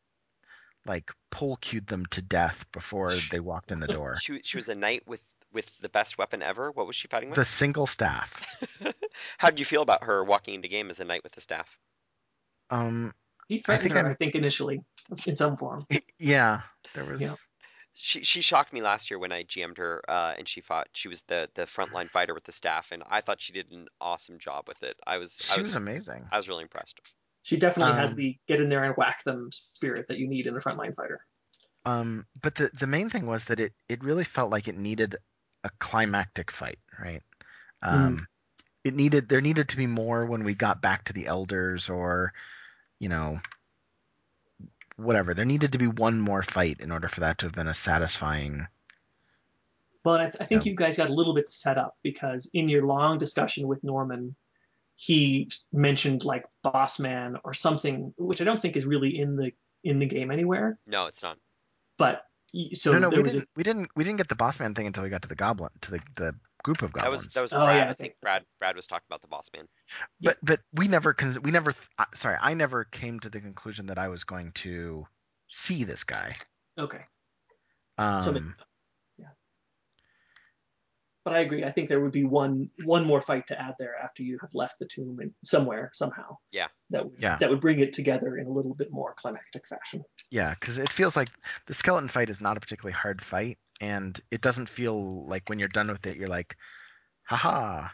like pull cued them to death before they walked in the door. She she was a knight with with the best weapon ever. What was she fighting with? The single staff. How did you feel about her walking into game as a knight with the staff? Um, He threatened think her, I'm- I think, initially in some form. yeah, there was. Yeah. She she shocked me last year when I GM'd her, uh, and she fought. She was the the frontline fighter with the staff, and I thought she did an awesome job with it. I was I She was, was amazing. I was really impressed. She definitely has Um, the get in there and whack them spirit that you need in a frontline fighter. Um, but the the main thing was that it it really felt like it needed a climactic fight, right? Um, it needed there needed to be more when we got back to the elders, or you know, whatever. There needed to be one more fight in order for that to have been a satisfying. Well, I, I think Yeah. you guys got a little bit set up because in your long discussion with Norman, he mentioned like boss man or something, which I don't think is really in the in the game anywhere. No, it's not. But y- so no, no, there we was didn't, we didn't we didn't get the boss man thing until we got to the goblin to the the group of That goblins. was that was Oh, Brad. yeah, I I think think- Brad Brad was talking about the boss man. but but we never cons- we never uh, sorry I never came to the conclusion that I was going to see this guy. okay. Um, So, yeah. But I agree. I think there would be one one more fight to add there after you have left the tomb in, somewhere somehow. Yeah. That would Yeah. that would bring it together in a little bit more climactic fashion. Yeah, because it feels like the skeleton fight is not a particularly hard fight, and it doesn't feel like when you're done with it, you're like, haha.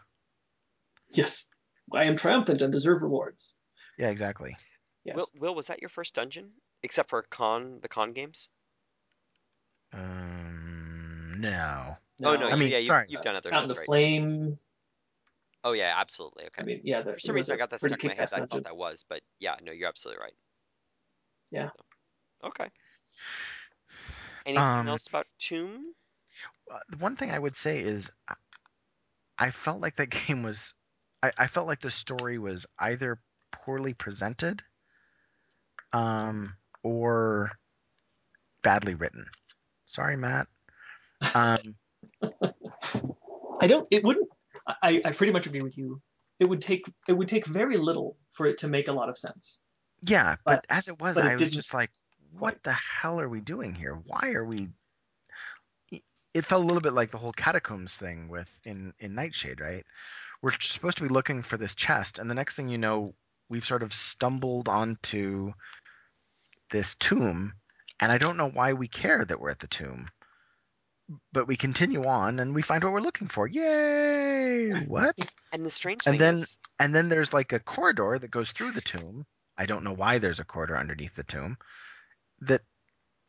Yes, I am triumphant and deserve rewards. Yeah, exactly. Yes. Will Will was that your first dungeon, except for con the con games? Um, no. Oh no, I mean, yeah, you, sorry. you've done others. Out in the right. flame. Oh yeah, absolutely. Okay. I mean, yeah. for some reason, I got that stuck in my head. I thought that was, but yeah, no, you're absolutely right. Yeah. So, okay. Anything Um, else about Tomb? Uh, the one thing I would say is, I- I felt like that game was, I, I felt like the story was either poorly presented, um, or badly written. Sorry, Matt. Um, I don't. It wouldn't. I, I pretty much agree with you. It would take it would take very little for it to make a lot of sense. Yeah, but, But- as it was, but it I was just like, what the hell are we doing here? Why are we? It felt a little bit like the whole catacombs thing with in in Knightshade, right? We're supposed to be looking for this chest, and the next thing you know, we've sort of stumbled onto this tomb, and I don't know why we care that we're at the tomb. But we continue on, and we find what we're looking for. Yay! What? And the strange And thing then- is, And then there's like a corridor that goes through the tomb. I don't know why there's a corridor underneath the tomb that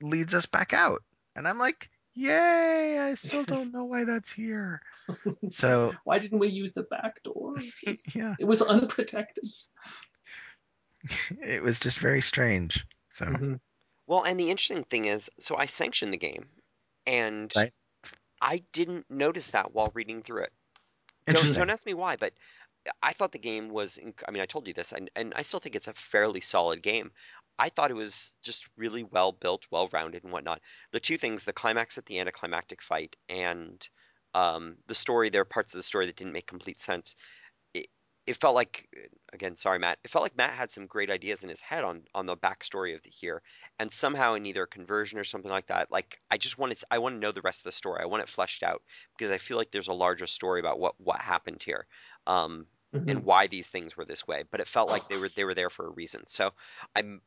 leads us back out. And I'm like, yay! I still don't know why that's here. So, Why didn't we use the back door? yeah, It was unprotected. it was just very strange. So, Mhm. well, and the interesting thing is, so I sanctioned the game, and Right. I didn't notice that while reading through it. Don't, don't ask me why, but I thought the game was. I mean, I told you this, and, and I still think it's a fairly solid game. I thought it was just really well built, well rounded, and whatnot. The two things: the climax at the anticlimactic fight, and um, the story. There are parts of the story that didn't make complete sense. It, felt like, again, sorry, Matt. It felt like Matt had some great ideas in his head on on the backstory of the here, and somehow in either conversion or something like that. Like I just wanted, I want to know the rest of the story. I want it fleshed out because I feel like there's a larger story about what what happened here. Um, Mhm. and why these things were this way. But it felt like they were they were there for a reason. So I'm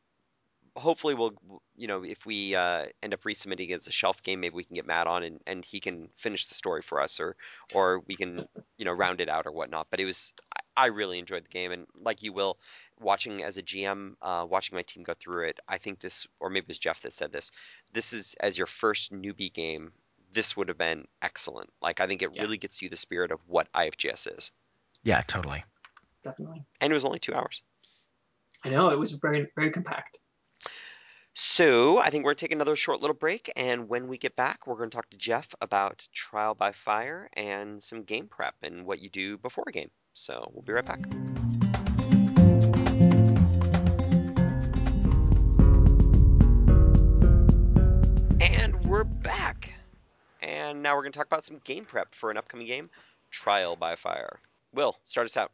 hopefully we'll you know if we uh, end up resubmitting as a shelf game, maybe we can get Matt on and, and he can finish the story for us, or or we can you know round it out or whatnot. But it was I, I really enjoyed the game, and like you will. Watching as a GM, uh, watching my team go through it, I think this, or maybe it was Jeff that said this. This is as your first newbie game this would have been excellent. Like I think it Yeah. really gets you the spirit of what IFGS is, Yeah, totally. Definitely. and it was only two hours. I know it was very very compact. So I think we're gonna take another short little break, and when we get back, we're gonna talk to Jeff about Trial by Fire and some game prep and what you do before a game. So we'll be right back. And we're back. And now we're going to talk about some game prep for an upcoming game, Trial by Fire. Will, start us out.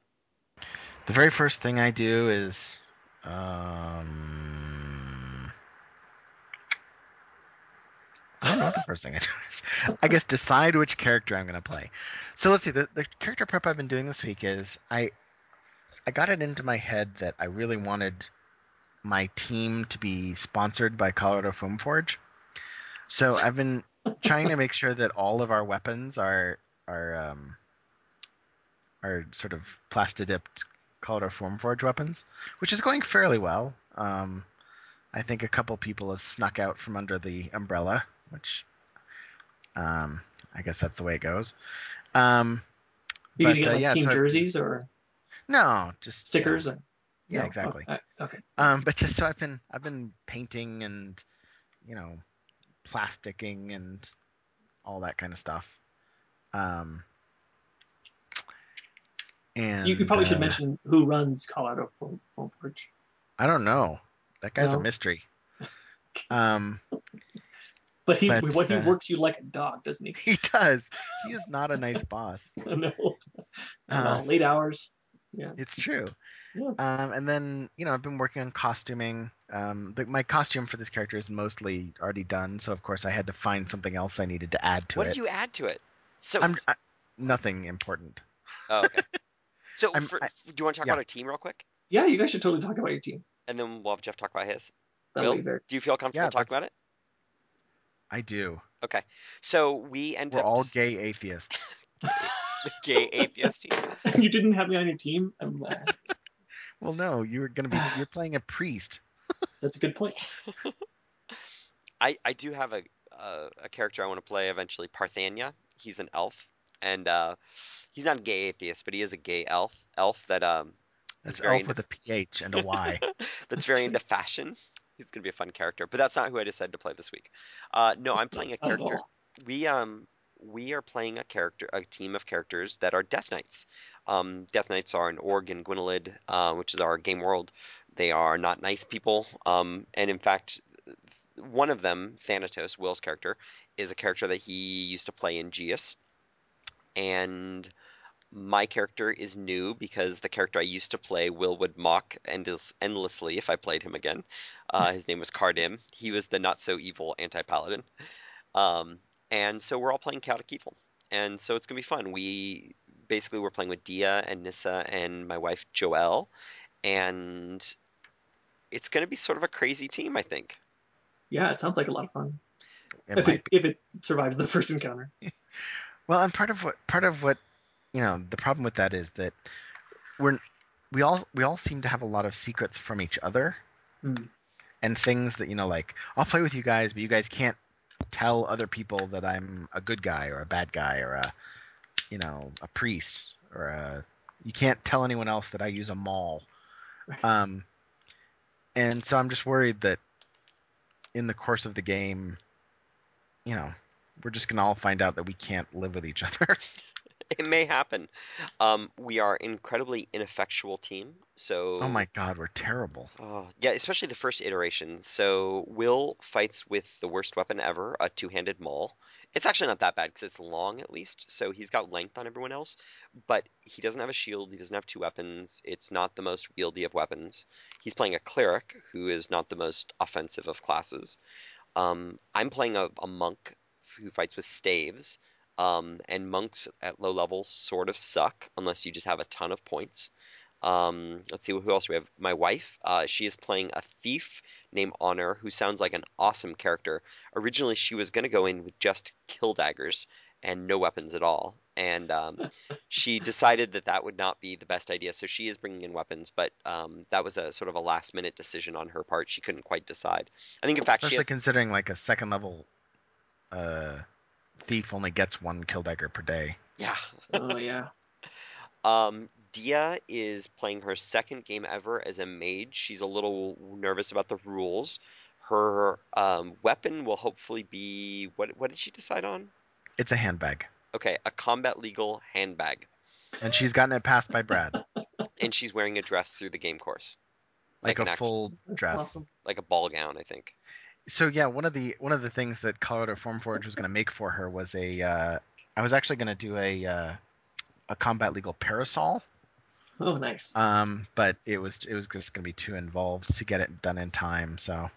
The very first thing I do is, um, I don't know what the first thing I do is. I guess decide which character I'm going to play. So let's see. The, the character prep I've been doing this week is I, I got it into my head that I really wanted my team to be sponsored by Colorado Foam Forge. So I've been trying to make sure that all of our weapons are are um, are sort of plastodipped Colorado Foam Forge weapons, which is going fairly well. Um, I think a couple people have snuck out from under the umbrella, which um, I guess that's the way it goes. Um, You But, get uh, like yeah, team so I've- or no, just stickers? Yeah, or- yeah no? exactly. Uh, okay. Um, but just so I've been I've been painting and you know plasticking and all that kind of stuff. Um, and You, probably should uh, mention who runs Colorado Foam, Foam Forge. I don't know. That guy's No? a mystery. Um, But he, But, what he uh, works you like a dog, doesn't he? he does. He is not a nice boss. no, Not Uh, late hours. Yeah. It's true. Yeah. Um, and then you know I've been working on costuming. Um, the, my costume for this character is mostly already done, so of course I had to find something else I needed to add to what it. What did you add to it? So, I'm I, nothing important. oh, okay. So, I'm- for, I- do you want to talk yeah. about our team real quick, Yeah, you guys should totally talk about your team. and then we'll have Jeff talk about his? That'll Will, do you feel comfortable Yeah, talking about it? I do. Okay. So we ended We're up all just- gay atheists. gay atheist team. you didn't have me on your team. I'm, uh, Well, no, you're gonna be. You're playing a priest. that's a good point. I, I do have a, a a character I want to play eventually, Parthania. He's an elf, and uh, he's not a gay atheist, but he is a gay elf. Elf that um That's elf into- with a PH and a Y. that's very into fashion. He's gonna be a fun character, but that's not who I decided to play this week. Uh, no, I'm playing a character. We um we are playing a character, a team of characters that are Death Knights. Um, Death Knights are an Org and Gwynolid, uh, which is our game world. They are not nice people, um, and in fact, one of them, Thanatos, Will's character, is a character that he used to play in Geas, and my character is new because the character I used to play, Will would mock endless, endlessly if I played him again. Uh, his name was Cardim. He was the not so evil anti paladin. Um, and so we're all playing Chaotic Evil. And so it's going to be fun. We basically we're playing with Dia and Nissa and my wife Joelle. And it's going to be sort of a crazy team, I think. Yeah, it sounds like a lot of fun. It if it if it survives the first encounter. Well, and part of what part of what you know the problem with that is that we're we all we all seem to have a lot of secrets from each other Hmm. and things that you know like I'll play with you guys, but you guys can't tell other people that I'm a good guy or a bad guy or a you know a priest or a you can't tell anyone else that I use a mall Right. Um, and so I'm just worried that in the course of the game, you know, we're just gonna all find out that we can't live with each other. It may happen. Um, we are incredibly ineffectual team. So Oh my god, we're terrible. Oh, yeah, especially the first iteration. So Will fights with the worst weapon ever, a two-handed maul. It's actually not that bad because it's long at least, so he's got length on everyone else. But he doesn't have a shield. He doesn't have two weapons. It's not the most wieldy of weapons. He's playing a cleric who is not the most offensive of classes. Um, I'm playing a, a monk who fights with staves. Um, and monks at low levels sort of suck unless you just have a ton of points. Um, let's see who else we have. My wife, uh, she is playing a thief named Honor, who sounds like an awesome character. Originally, she was going to go in with just kill daggers and no weapons at all, and um, she decided that that would not be the best idea. So she is bringing in weapons, but um, that was a sort of a last minute decision on her part. She couldn't quite decide. I think, in fact, she Especially has. considering like a second level uh thief only gets one kill dagger per day. Yeah. Oh yeah. Um, Dia is playing her second game ever as a mage. She's a little nervous about the rules. Her um, weapon will hopefully be what? What did she decide on? It's a handbag, Okay, a combat legal handbag, and she's gotten it passed by Brad, and she's wearing a dress through the game course, like, an a full That's dress. awesome. like a ball gown, I think. So yeah, one of the one of the things that Colorado Foam Forge was going to make for her was a. Uh, I was actually going to do a uh, a combat legal parasol, Oh, nice. um, but it was it was just going to be too involved to get it done in time. So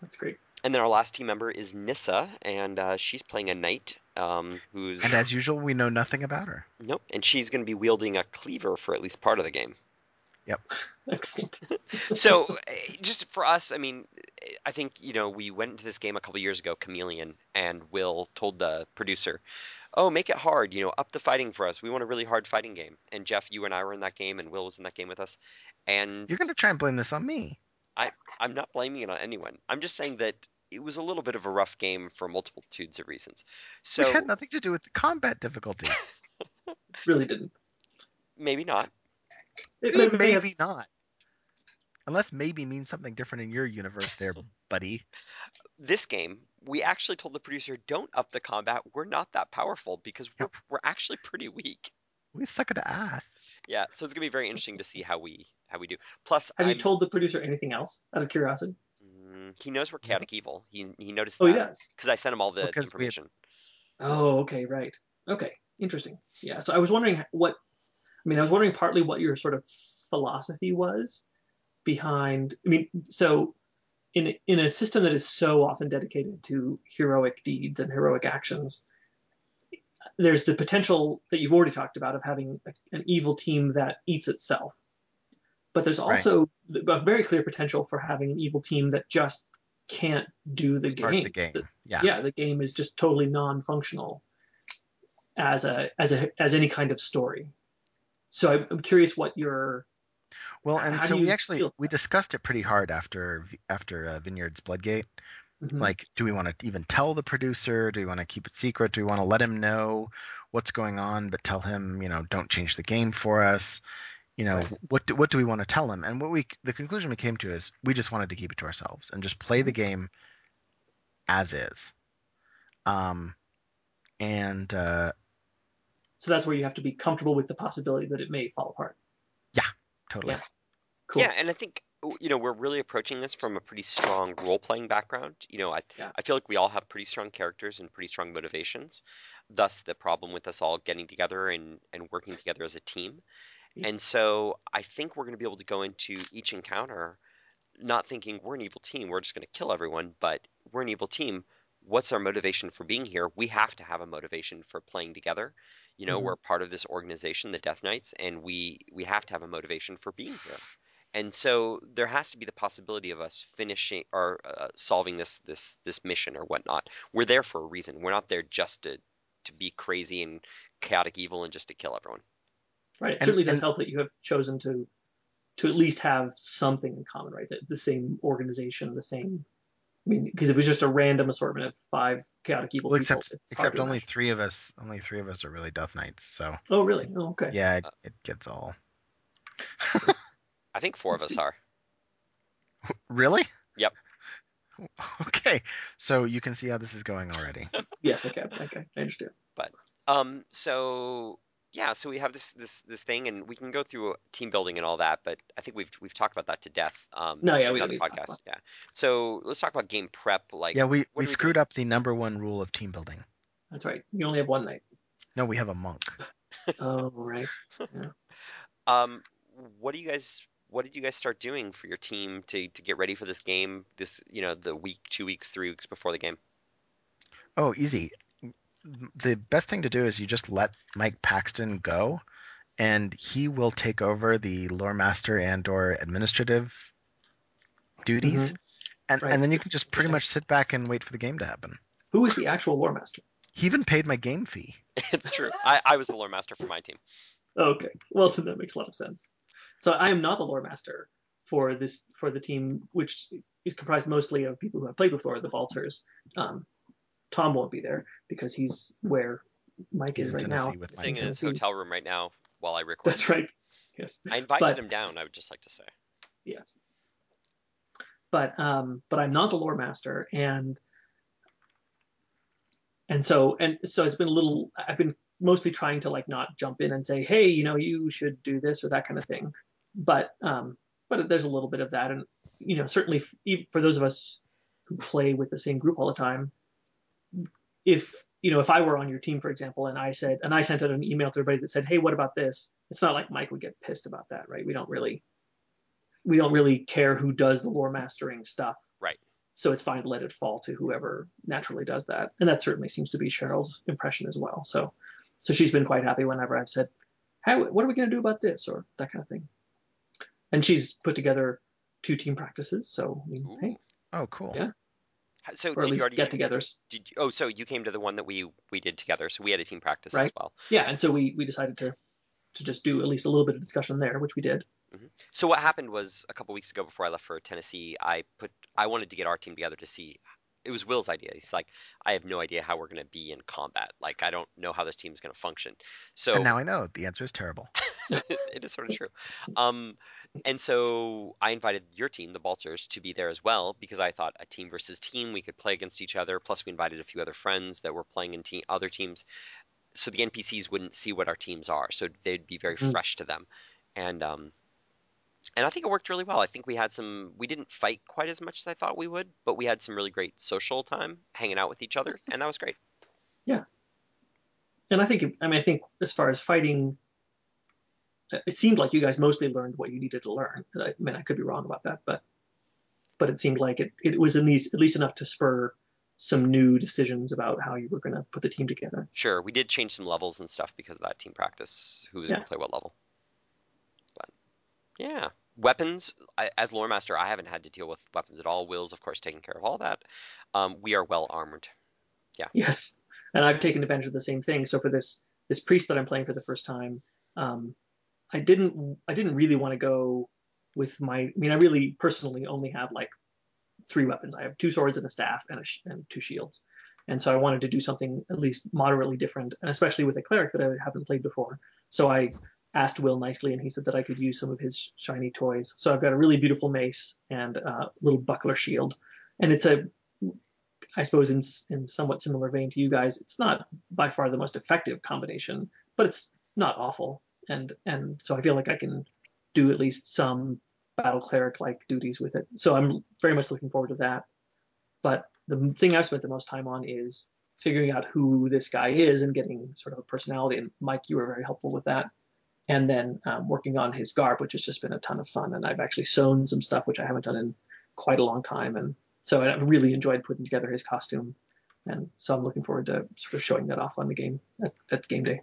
That's great. And then our last team member is Nissa, and uh, she's playing a knight, um, who's and as usual, we know nothing about her. nope, and she's going to be wielding a cleaver for at least part of the game. Excellent. so uh, just for us i mean i think you know we went into this game a couple years ago chameleon and will told the producer oh make it hard you know up the fighting for us we want a really hard fighting game and jeff you and i were in that game and will was in that game with us and You're going to try and blame this on me. i'm not blaming it on anyone i'm just saying that it was a little bit of a rough game for multitudes of reasons so Which had nothing to do with the combat difficulty. Really didn't. maybe not It may, may maybe not. Unless maybe means something different in your universe, there, buddy. this game we actually told the producer don't up the combat we're not that powerful because we're, we're actually pretty weak We suck at ass. Yeah, so it's gonna be very interesting to see how we how we do. Plus, have you I'm- told the producer anything else out of curiosity? Mm, he knows we're chaotic evil. He he noticed Oh, he that does. because I sent him all the Because we had- information. Oh, okay, right. Okay, interesting. Yeah. So I was wondering what, I mean, I was wondering partly what your sort of philosophy was behind. I mean, so in a- in a system that is so often dedicated to heroic deeds and heroic actions, there's the potential that you've already talked about of having a, an evil team that eats itself. But there's also a very clear potential for having an evil team that just can't do the Start game. the game. Yeah. yeah, the game is just totally non-functional as a as a as any kind of story. So I'm, I'm curious what your Well, and How so we actually feel we discussed it pretty hard after after uh, Vineyards Bloodgate. Mhm. Like, do we want to even tell the producer? Do we want to keep it secret? Do we want to let him know what's going on, but tell him, you know, don't change the game for us? You know, Right. what do, what do we want to tell him? And what we the conclusion we came to is we just wanted to keep it to ourselves and just play the game as is. Um, and uh, so that's where you have to be comfortable with the possibility that it may fall apart. Yeah, totally. Yeah. Cool. Yeah, and I think you know we're really approaching this from a pretty strong role playing background. You know, I Yeah. I feel like we all have pretty strong characters and pretty strong motivations. Thus, the problem with us all getting together and and working together as a team. And so I think we're going to be able to go into each encounter not thinking we're an evil team, we're just going to kill everyone, but we're an evil team. What's our motivation for being here? We have to have a motivation for playing together. You know, Mhm. we're part of this organization, the Death Knights, and we we have to have a motivation for being here. And so there has to be the possibility of us finishing or uh, solving this this this mission or whatnot. We're there for a reason. We're not there just to to be crazy and chaotic evil and just to kill everyone. right. It and- certainly does and- help that you have chosen to to at least have something in common, right? That the same organization, the same. I mean, because if it was just a random assortment of five chaotic evil Well, people, except it's except only imagine. three of us only three of us are really Death Knights. So Oh, really? Oh, okay. yeah, it, it gets all I think four of Let's are. really. Yep. Okay, so you can see how this is going already. Yes, okay, okay, I understand. But um, so yeah, so we have this this this thing, and we can go through team building and all that, but I think we've we've talked about that to death. Um, No, yeah, we don't other need to talk podcasts. about Yeah. So let's talk about game prep. Like, yeah, we, we are we screwed up the number one rule of team building. That's right. You only have one night. No, we have a monk. Oh, right. Um, what do you guys? What did you guys start doing for your team to to get ready for this game? This you know the week, two weeks, three weeks before the game. Oh, easy. The best thing to do is you just let Mike Paxton go, and he will take over the lore master and or administrative duties, Mhm. and Right. and then you can just pretty much sit back and wait for the game to happen. Who is the actual lore master? He even paid my game fee. it's true. I, I was the lore master for my team. Okay. Well, then that makes a lot of sense. So I am not the lore master for this for the team, which is comprised mostly of people who have played with lore, the Vaulters. Um, Tom won't be there because he's where Mike He's is right Tennessee now. with Sitting in his hotel room right now while I record. That's right. Yes. I invited But- him down. I would just like to say. Yes. But um, but I'm not the lore master, and and so and so it's been a little. I've been mostly trying to like not jump in and say, hey, you know, you should do this or that kind of thing. But um, but there's a little bit of that, and you know, certainly f- for those of us who play with the same group all the time, if you know, if I were on your team, for example, and I said, and I sent out an email to everybody that said, hey, what about this? It's not like Mike would get pissed about that, right? We don't really we don't really care who does the lore mastering stuff. Right. So it's fine to let it fall to whoever naturally does that. And that certainly seems to be Cheryl's impression as well. So so she's been quite happy whenever I've said, How what are we gonna do about this? or that kind of thing. And she's put together two team practices, so I mean, hey, Oh, cool. Yeah. So or at did you least already get togethers. did you, oh so you came to the one that we we did together. So we had a team practice as well. Yeah, and so we we decided to to just do at least a little bit of discussion there, which we did. Mm-hmm. So what happened was a couple weeks ago before I left for Tennessee, I put I wanted to get our team together to see. It was Will's idea. He's like, I have no idea how we're going to be in combat. Like, I don't know how this team is going to function. So And now I know the answer is terrible. it is sort of true. Um, and so I invited your team, the Baltzers, to be there as well because I thought a team versus team we could play against each other. Plus, we invited a few other friends that were playing in te- other teams, so the NPCs wouldn't see what our teams are, so they'd be very Mhm. fresh to them. And um, and I think it worked really well. I think we had some. We didn't fight quite as much as I thought we would, but we had some really great social time hanging out with each other, and that was great. Yeah, and I think I mean I think as far as fighting it seemed like you guys mostly learned what you needed to learn. I mean, I could be wrong about that, but but it seemed like it, it was at least at least enough to spur some new decisions about how you were going to put the team together. Sure, we did change some levels and stuff because of that team practice. Who was Yeah. going to play what level? But yeah, weapons. I, as lore master, I haven't had to deal with weapons at all. Will's, of course, taking care of all that. Um, we are well armored. Yeah. Yes, and I've taken advantage of the same thing. So for this this priest that I'm playing for the first time, um, I didn't I didn't really want to go with my. I mean, I really personally only have like three weapons. I have two swords and a staff and a sh- and two shields. And so I wanted to do something at least moderately different, and especially with a cleric that I haven't played before. So I asked Will nicely, and he said that I could use some of his shiny toys. So I've got a really beautiful mace and a little buckler shield, and it's a I suppose in in somewhat similar vein to you guys, it's not by far the most effective combination, but it's not awful. And and so I feel like I can do at least some battle cleric like duties with it. So I'm very much looking forward to that. But the thing I've spent the most time on is figuring out who this guy is and getting sort of a personality. And Mike, you were very helpful with that. And then um, working on his garb, which has just been a ton of fun. And I've actually sewn some stuff which I haven't done in quite a long time. And so I really enjoyed putting together his costume. And so I'm looking forward to sort of showing that off on the game at, at game day.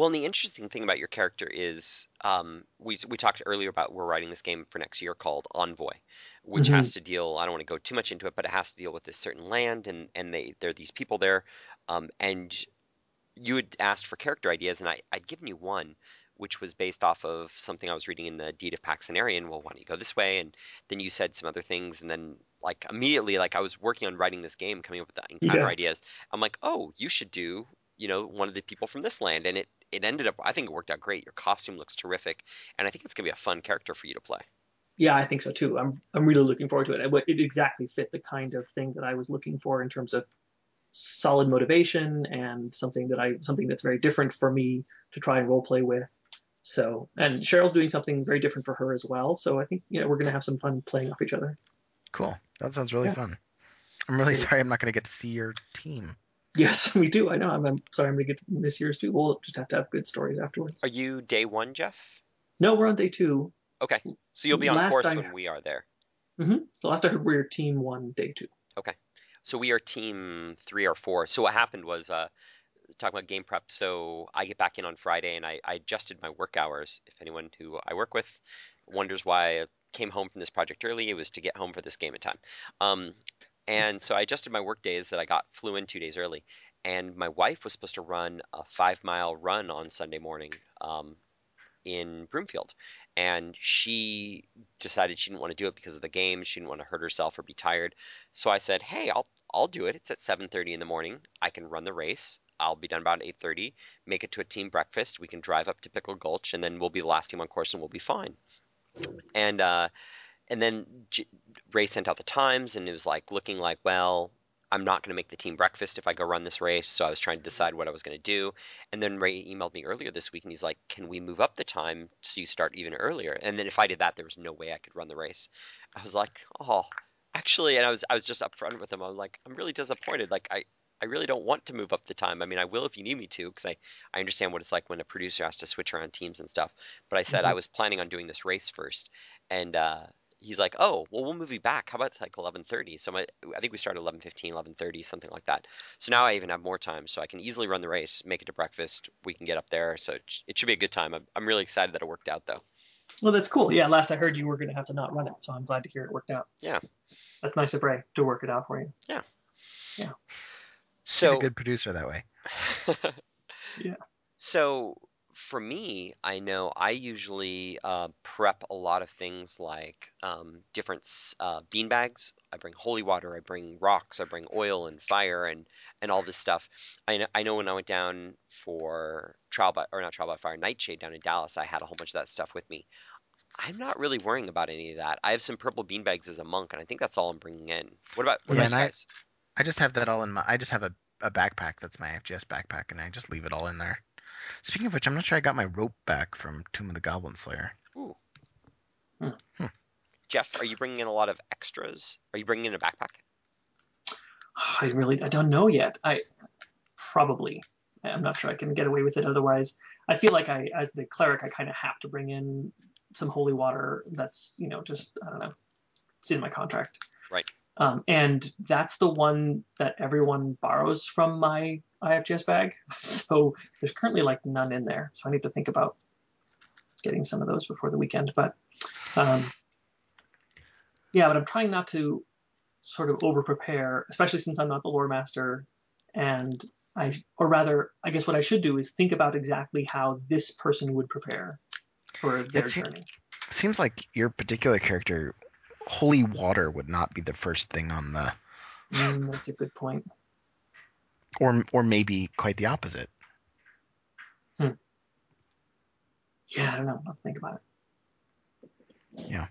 Well, and the interesting thing about your character is um, we we talked earlier about we're writing this game for next year called Envoy, which Mhm. has to deal. I don't want to go too much into it, but it has to deal with this certain land, and and they there are these people there, um, and you had asked for character ideas, and I I'd given you one, which was based off of something I was reading in the Deed of Paksenarrion. Well, why don't you go this way? And then you said some other things, and then like immediately, like I was working on writing this game, coming up with the encounter Yeah. ideas. I'm like, oh, you should do you know one of the people from this land, and it it ended up. I think it worked out great. Your costume looks terrific, and I think it's gonna be a fun character for you to play. Yeah, I think so too. I'm I'm really looking forward to it. It, it exactly fit the kind of thing that I was looking for in terms of solid motivation and something that I something that's very different for me to try and role play with. So, and Cheryl's doing something very different for her as well. So I think you know we're gonna have some fun playing off each other. Cool. That sounds really Yeah. fun. I'm really sorry I'm not going to get to see your team. Yes, we do. I know. I'm, I'm sorry. I'm gonna get to this year's too. We'll just have to have good stories afterwards. Are you day one, Jeff? No, we're on day two. Okay, so you'll be on Last course I- when we are there. hmm The last I heard, we we're team one, day two. Okay, So we are team three or four. So what happened was, uh, talking about game prep. So I get back in on Friday, and I, I adjusted my work hours. If anyone who I work with wonders why I came home from this project early, it was to get home for this game in time. Um, and so I adjusted my work days that I got flew in two days early. And my wife was supposed to run a five mile run on Sunday morning um, in Broomfield, and she decided she didn't want to do it because of the game. She didn't want to hurt herself or be tired. So I said, "Hey, I'll I'll do it. It's at 7:30 in the morning. I can run the race. I'll be done about 8:30. Make it to a team breakfast. We can drive up to Pickle Gulch, and then we'll be the last team on course, and we'll be fine." And uh, and then J- Ray sent out the times, and it was like looking like, well, I'm not going to make the team breakfast if I go run this race. So I was trying to decide what I was going to do. And then Ray emailed me earlier this week and he's like, Can we move up the time so you start even earlier? And then if I did that, there was no way I could run the race. I was like, Oh, actually, and I was I was just upfront with him. I was like, I'm really disappointed. Like I. I really don't want to move up the time. I mean, I will if you need me to, because I, I understand what it's like when a producer has to switch around teams and stuff. But I said Mhm. I was planning on doing this race first, and uh, he's like, "Oh, well, we'll move you back. How about like 11:30?" So my, I think we started 11:15, 11:30, something like that. So now I even have more time, so I can easily run the race, make it to breakfast. We can get up there, so it, it should be a good time. I'm, I'm really excited that it worked out, though. Well, that's cool. Yeah, last I heard you were going to have to not run it, so I'm glad to hear it worked out. Yeah. That's nice of Ray to work it out for you. Yeah, yeah. So he's a So good producer that way. Yeah. So for me, I know I usually uh, prep a lot of things like um, different s- uh, bean bags. I bring holy water, I bring rocks, I bring oil and fire and and all this stuff. I know, I know when I went down for trial by or not trial by fire, Knightshade down in Dallas, I had a whole bunch of that stuff with me. I'm not really worrying about any of that. I have some purple bean bags as a monk, and I think that's all I'm bringing in. What about what Yeah, about you I- guys? I just have that all in my. I just have a, a backpack that's my FGS backpack, and I just leave it all in there. Speaking of which, I'm not sure I got my rope back from Tomb of the Goblinslayer. Ooh. Hmm. Hmm. Jeff, are you bringing in a lot of extras? Are you bringing in a backpack? I really I don't know yet. I probably I'm not sure I can get away with it otherwise. I feel like I as the cleric I kind of have to bring in some holy water that's, you know, just I don't know. It's in my contract. Right. Um, and that's the one that everyone borrows from my IFGS bag. So there's currently like none in there. So I need to think about getting some of those before the weekend. But um, yeah, but I'm trying not to sort of over prepare, especially since I'm not the lore master. And I, or rather, I guess what I should do is think about exactly how this person would prepare for their It's- journey. Seems like your particular character, holy water would not be the first thing on the, Mm, that's a good point. Or or maybe quite the opposite. Hmm. Yeah, I don't know. I'll think about it. Yeah.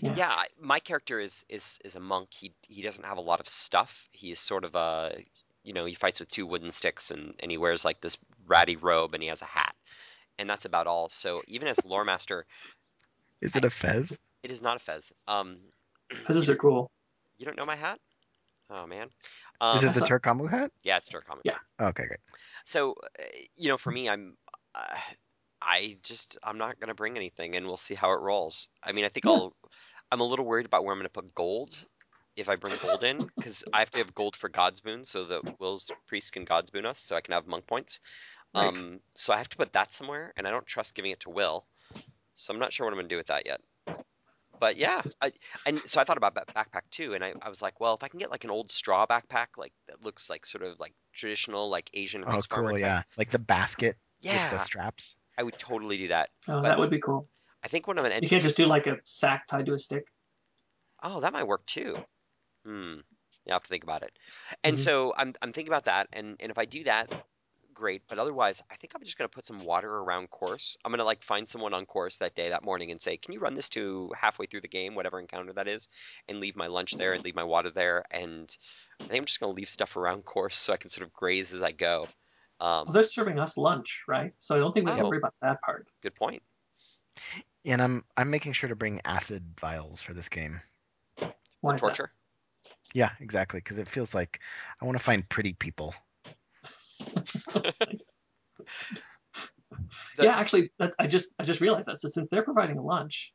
Yeah, I- my character is is is a monk. He he doesn't have a lot of stuff. He is sort of a you know he fights with two wooden sticks and and he wears like this ratty robe and he has a hat, and that's about all. So even as lore master, Is it a fez? it is not a fez. Um, Fizzes are cool. you don't know my hat? Oh man. Is Um, it the saw- Turkamu hat? yeah, it's Turk Comic. Yeah. Okay, great. So, uh, you know, for me, I'm, uh, I just, I'm not gonna bring anything, and we'll see how it rolls. I mean, I think Yeah. I'll, I'm a little worried about where I'm gonna put gold if I bring gold in, because I have to have gold for God's Boon, so that Will's priest can God's Boon us, so I can have monk points. Right. Um, so I have to put that somewhere, and I don't trust giving it to Will, so I'm not sure what I'm gonna do with that yet. But yeah, I, and so I thought about that backpack too, and I, I was like, well, if I can get like an old straw backpack, like that looks like sort of like traditional, like Asian Oh, rice farmer cool. type Yeah, like the basket with yeah, the straps. I would totally do that. Oh, But- that would be cool. I think what I'm gonna You can't just do like a sack tied to a stick. oh that might work too. Hmm. You have to think about it. And Mhm. so I'm I'm thinking about that, and and if I do that, great. But otherwise, I think I'm just gonna put some water around course. I'm gonna like find someone on course that day, that morning, and say, can you run this to halfway through the game, whatever encounter that is, and leave my lunch there and leave my water there, and I think I'm just gonna leave stuff around course so I can sort of graze as I go. Um, Well, they're serving us lunch, right? So I don't think we have to worry about that part. good point. And I'm I'm making sure to bring acid vials for this game. Why For is that? torture. Yeah, exactly, because it feels like I want to find pretty people. Nice. The- yeah, actually, that, I just I just realized that. So since they're providing lunch,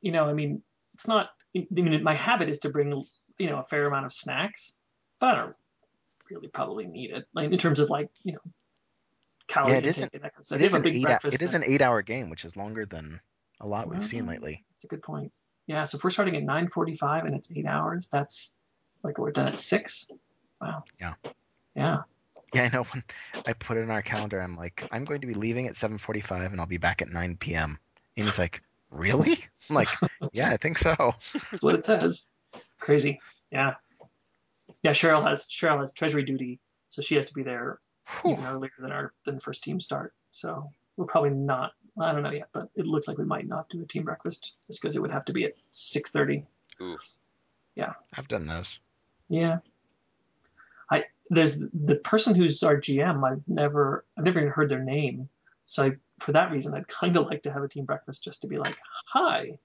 you know, I mean, it's not. I mean, my habit is to bring you know a fair amount of snacks, but I don't really probably need it. Like in terms of like you know calorie Yeah, it intake isn't- and that kind of stuff. It They is have a an big eight. breakfast. it is an eight-hour game, which is longer than a lot we've seen oh, lately. That's a good point. Yeah, so if we're starting at 9:45 and it's eight hours, that's like we're done at six. Wow. Yeah. Yeah. Yeah, I know. When I put it in our calendar, I'm like, I'm going to be leaving at 7:45, and I'll be back at 9 p.m. And he's like, really? I'm like, yeah, I think so. That's what it says. Crazy. Yeah. Yeah, Cheryl has Cheryl has treasury duty, so she has to be there Whew. even earlier than our than first team start. So we're probably not. I don't know yet, but it looks like we might not do a team breakfast just because it would have to be at six thirty. Ooh. Yeah. I've done those. Yeah. I there's the person who's our GM. I've never I've never even heard their name. So I, for that reason, I'd kind of like to have a team breakfast just to be like, hi.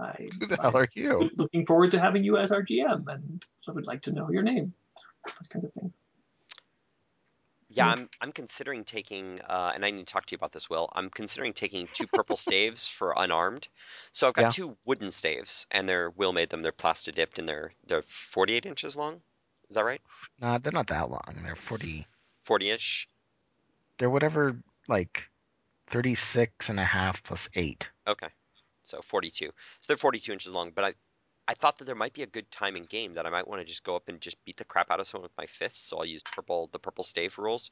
I, Who the hell are you? Looking forward to having you as our GM, and I would like to know your name. Those kinds of things. Yeah. I'm I'm considering taking, uh, and I need to talk to you about this, Will. I'm considering taking two purple staves for unarmed. So I've got Yeah. two wooden staves, and they're Will made them. They're plasti dipped, and they're they're 48 inches long. Is that right? Nah, they're not that long. They're 40. 40-ish. They're whatever, like 36 and a half plus 8. Okay, so 42. So they're 42 inches long. But I I thought that there might be a good time in game that I might want to just go up and just beat the crap out of someone with my fists. So I'll use purple the purple stave rules.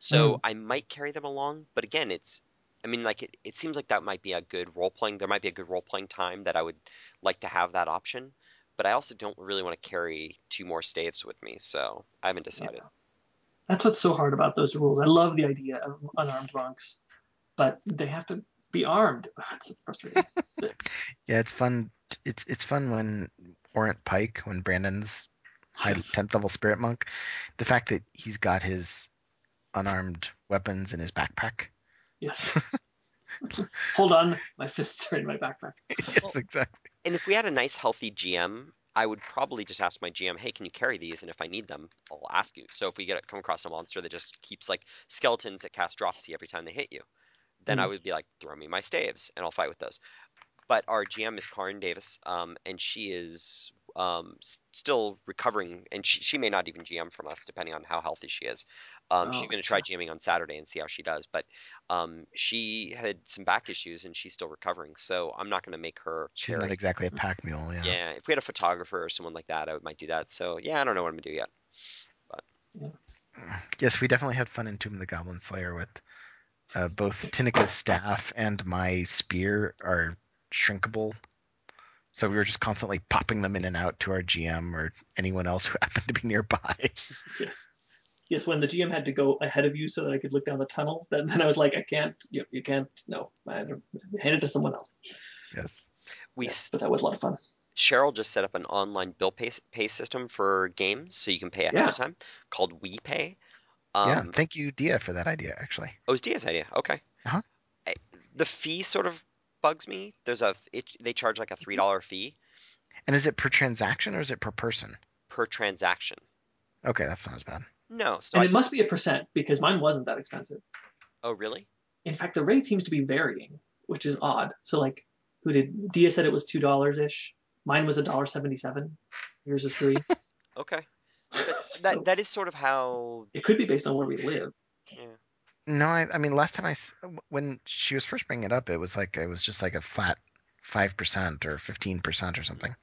So hmm. I might carry them along. But again, it's I mean, like it, it seems like that might be a good role playing. There might be a good role playing time that I would like to have that option. But I also don't really want to carry two more staves with me, so I haven't decided. Yeah. That's what's so hard about those rules. I love the idea of unarmed monks, but they have to be armed. It's frustrating. Yeah, it's fun. It's it's fun when Orient Pike, when Brandon's high Yes. 10th level spirit monk, the fact that he's got his unarmed weapons in his backpack. Yes. Hold on, my fists are in my backpack. yes, exactly. And if we had a nice, healthy GM, I would probably just ask my GM, "Hey, can you carry these?" And if I need them, I'll ask you. So if we get come across a monster that just keeps like skeletons that cast dropsy every time they hit you, then I Mm. would be like, "Throw me my staves, and I'll fight with those." But our GM is Karin Davis, um, and she is um, still recovering, and she, she may not even GM from us, depending on how healthy she is. Um, she's Oh, going to try jamming on Saturday and see how she does. But um, she had some back issues, and she's still recovering. So I'm not going to make her She's carry. not exactly a pack mule, yeah. Yeah, if we had a photographer or someone like that, I might do that. So yeah, I don't know what I'm gonna do yet. But Yes, we definitely had fun in Tomb of the Goblinslayer with uh, both Tinika's staff and my spear are shrinkable. So we were just constantly popping them in and out to our GM or anyone else who happened to be nearby. Yes. Yes, when the GM had to go ahead of you so that I could look down the tunnel, then, then I was like, I can't, you, you can't, no, I don't, hand it to someone else. Yes. We Yeah, but that was a lot of fun. Cheryl just set up an online bill pay, pay system for games, so you can pay ahead Yeah. of time, called WePay. yeah. Um, Thank you, Dia, for that idea, actually. oh, it was Dia's idea. Okay. Uh-huh. I- The fee sort of bugs me. There's a it, they charge like a three dollar fee And is it per transaction or is it per person? per transaction. Okay, that's not as bad. No, so And I, it must be a percent because mine wasn't that expensive. oh really? In fact, the rate seems to be varying, which is odd. So like, who did Dia said it was two dollars ish. Mine was a dollar seventy seven. Yours is three. Okay. So- that that is sort of how It could be based on where we live. yeah. No, I, I mean, last time I when she was first bringing it up, it was like, it was just like a flat 5% or 15% or something.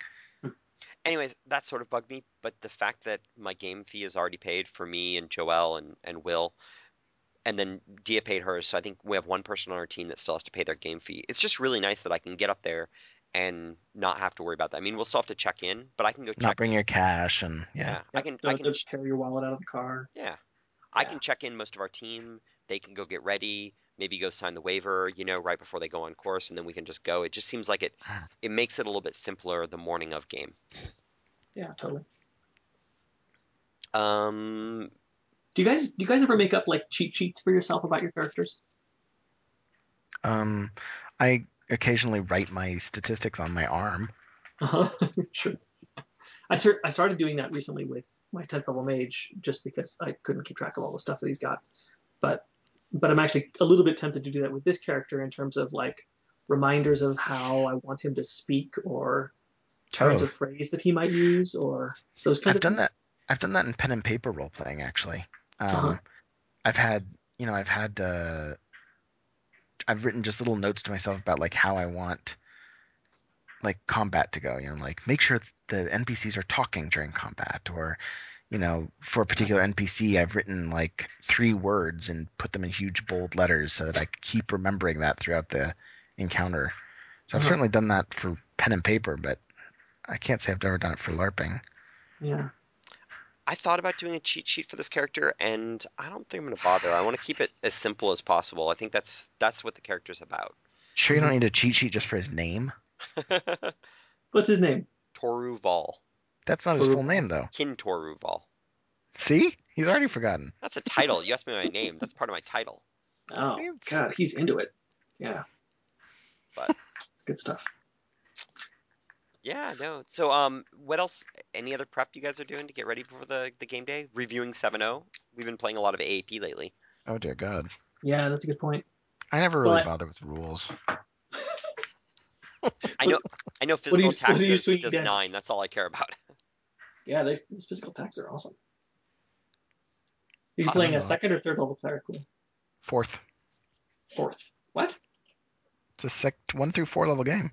Anyways, that sort of bugged me, but the fact that my game fee is already paid for me and Joelle and, and Will, and then Dia paid hers, so I think we have one person on our team that still has to pay their game fee. It's just really nice that I can get up there and not have to worry about that. I mean, we'll still have to check in, but I can go check. Not bring your cash and, yeah. yeah, I can. Don't I have can. to carry your wallet out of the car. Yeah, I can check in most of our team. They can go get ready, maybe go sign the waiver, you know, right before they go on course, and then we can just go. It just seems like it. It makes it a little bit simpler the morning of game. Yeah, totally. Um, Do you guys do you guys ever make up like cheat sheets for yourself about your characters? Um, I occasionally write my statistics on my arm. Uh-huh. sure. I start, I started doing that recently with my 10th level mage just because I couldn't keep track of all the stuff that he's got. But but I'm actually a little bit tempted to do that with this character in terms of like reminders of how I want him to speak or turns Oh. of phrase that he might use or those kind I've of done things. that. I've done that in pen and paper role playing actually. Um, Uh-huh. I've had, you know, I've had, uh, I've written just little notes to myself about like how I want like combat to go. You know, like make sure the NPCs are talking during combat, or you know, for a particular NPC, I've written like three words and put them in huge bold letters so that I keep remembering that throughout the encounter. So I've Uh-huh. certainly done that for pen and paper, but I can't say I've ever done it for LARPing. Yeah. I thought about doing a cheat sheet for this character, and I don't think I'm going to bother. I want to keep it as simple as possible. I think that's that's what the character's about. Sure, you don't Mhm. need a cheat sheet just for his name. What's his name? Toru Val. That's not his full name, though. Kin Toru See, he's already forgotten. That's a title. You asked me my name. That's part of my title. Oh It's- God, he's into it. Yeah. But- It's good stuff. Yeah, no. So, um, what else? Any other prep you guys are doing to get ready for the, the game day? Reviewing 7.0. We've been playing a lot of AAP lately. Oh dear God, Yeah, that's a good point. I never really Well, I- bother with rules. I know, I know. what do you- Physical what do you does damage? nine. That's all I care about. Yeah, they, these physical attacks are awesome. Are you Awesome. playing a second or third level cleric? Fourth, Fourth. What? it's a sec one through four level game.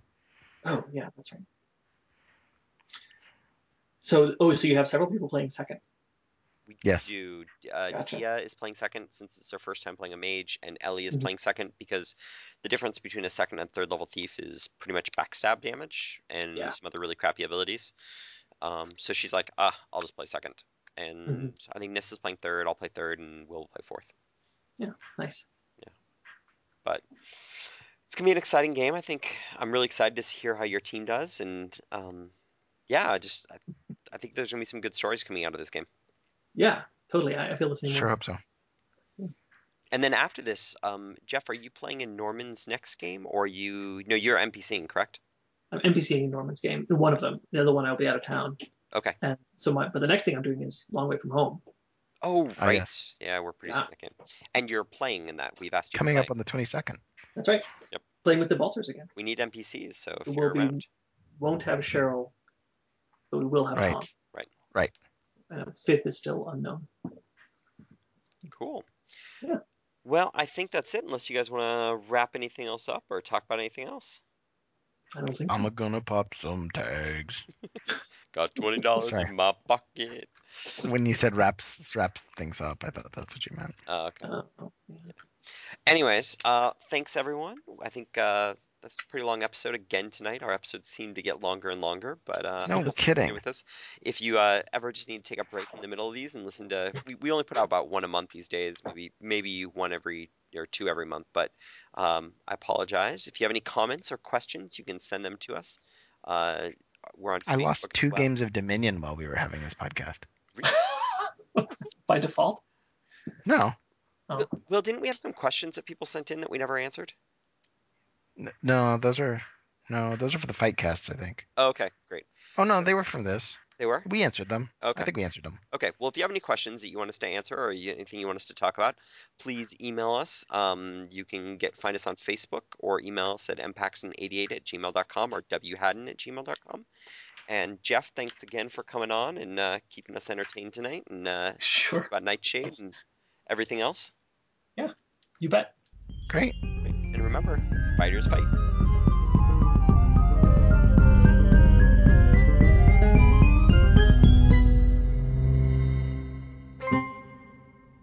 Oh, yeah, that's right. So, oh, so you have several people playing second. We Yes. do. Uh, Gotcha. Dia is playing second since it's her first time playing a mage, and Ellie is Mhm. playing second because the difference between a second and third level thief is pretty much backstab damage and Yeah. some other really crappy abilities. Um, so she's like, ah, I'll just play second. And Mm-hmm. I think Nis is playing third, I'll play third, and we'll play fourth. Yeah, Nice. Yeah, but it's gonna be an exciting game. I think I'm really excited to hear how your team does, and um, yeah, I just I, I think there's gonna be some good stories coming out of this game. Yeah, totally. I, I feel the same Sure way. hope so. And then after this, um, Jeff, are you playing in Norman's next game, or are you? No, you're NPCing, correct? I'm NPCing Norman's game. One of them. The other one, I'll be out of town. Okay. And so my, but the next thing I'm doing is Long Way from Home. Oh, Oh, right. yes. Yeah, we're pretty Yeah. that and you're playing in that. We've asked you. to Coming up on the twenty second. That's right. Yep. Playing with the Baltzers again. We need NPCs, so if It you're will be- around, Won't have Cheryl, but we will have Right. Tom. Right. Right. Uh, fifth is still unknown. cool. Yeah. Well, I think that's it. Unless you guys want to wrap anything else up or talk about anything else. I don't think so. I'm gonna pop some tags. Got twenty dollars Sorry. in my pocket. When you said wraps wraps things up, I thought that's what you meant. Uh, okay. Uh, oh, yeah. Anyways, uh, thanks everyone. I think uh, that's a pretty long episode again tonight. Our episodes seem to get longer and longer, but uh, No just kidding. with us. If you uh, ever just need to take a break in the middle of these and listen to, we, we only put out about one a month these days. Maybe maybe one every or two every month. But um, I apologize. If you have any comments or questions, you can send them to us. Uh, we're on. I Facebook lost two well. games of Dominion while we were having this podcast. By default. No, Oh, Will, Will, didn't we have some questions that people sent in that we never answered? No, those are no, those are for the fight casts, I think. Oh, okay, great. Oh no, they were from this. They were. We answered them. Okay. I think we answered them. Okay, well, if you have any questions that you want us to answer or you, anything you want us to talk about, please email us. Um, you can get find us on Facebook or email us at mpaxton88 at gmail.com or whadden at gmail.com. And Jeff, thanks again for coming on and uh, keeping us entertained tonight and uh, sure. talks about Knightshade and everything else. Yeah, you bet. Great. And remember, fighters fight.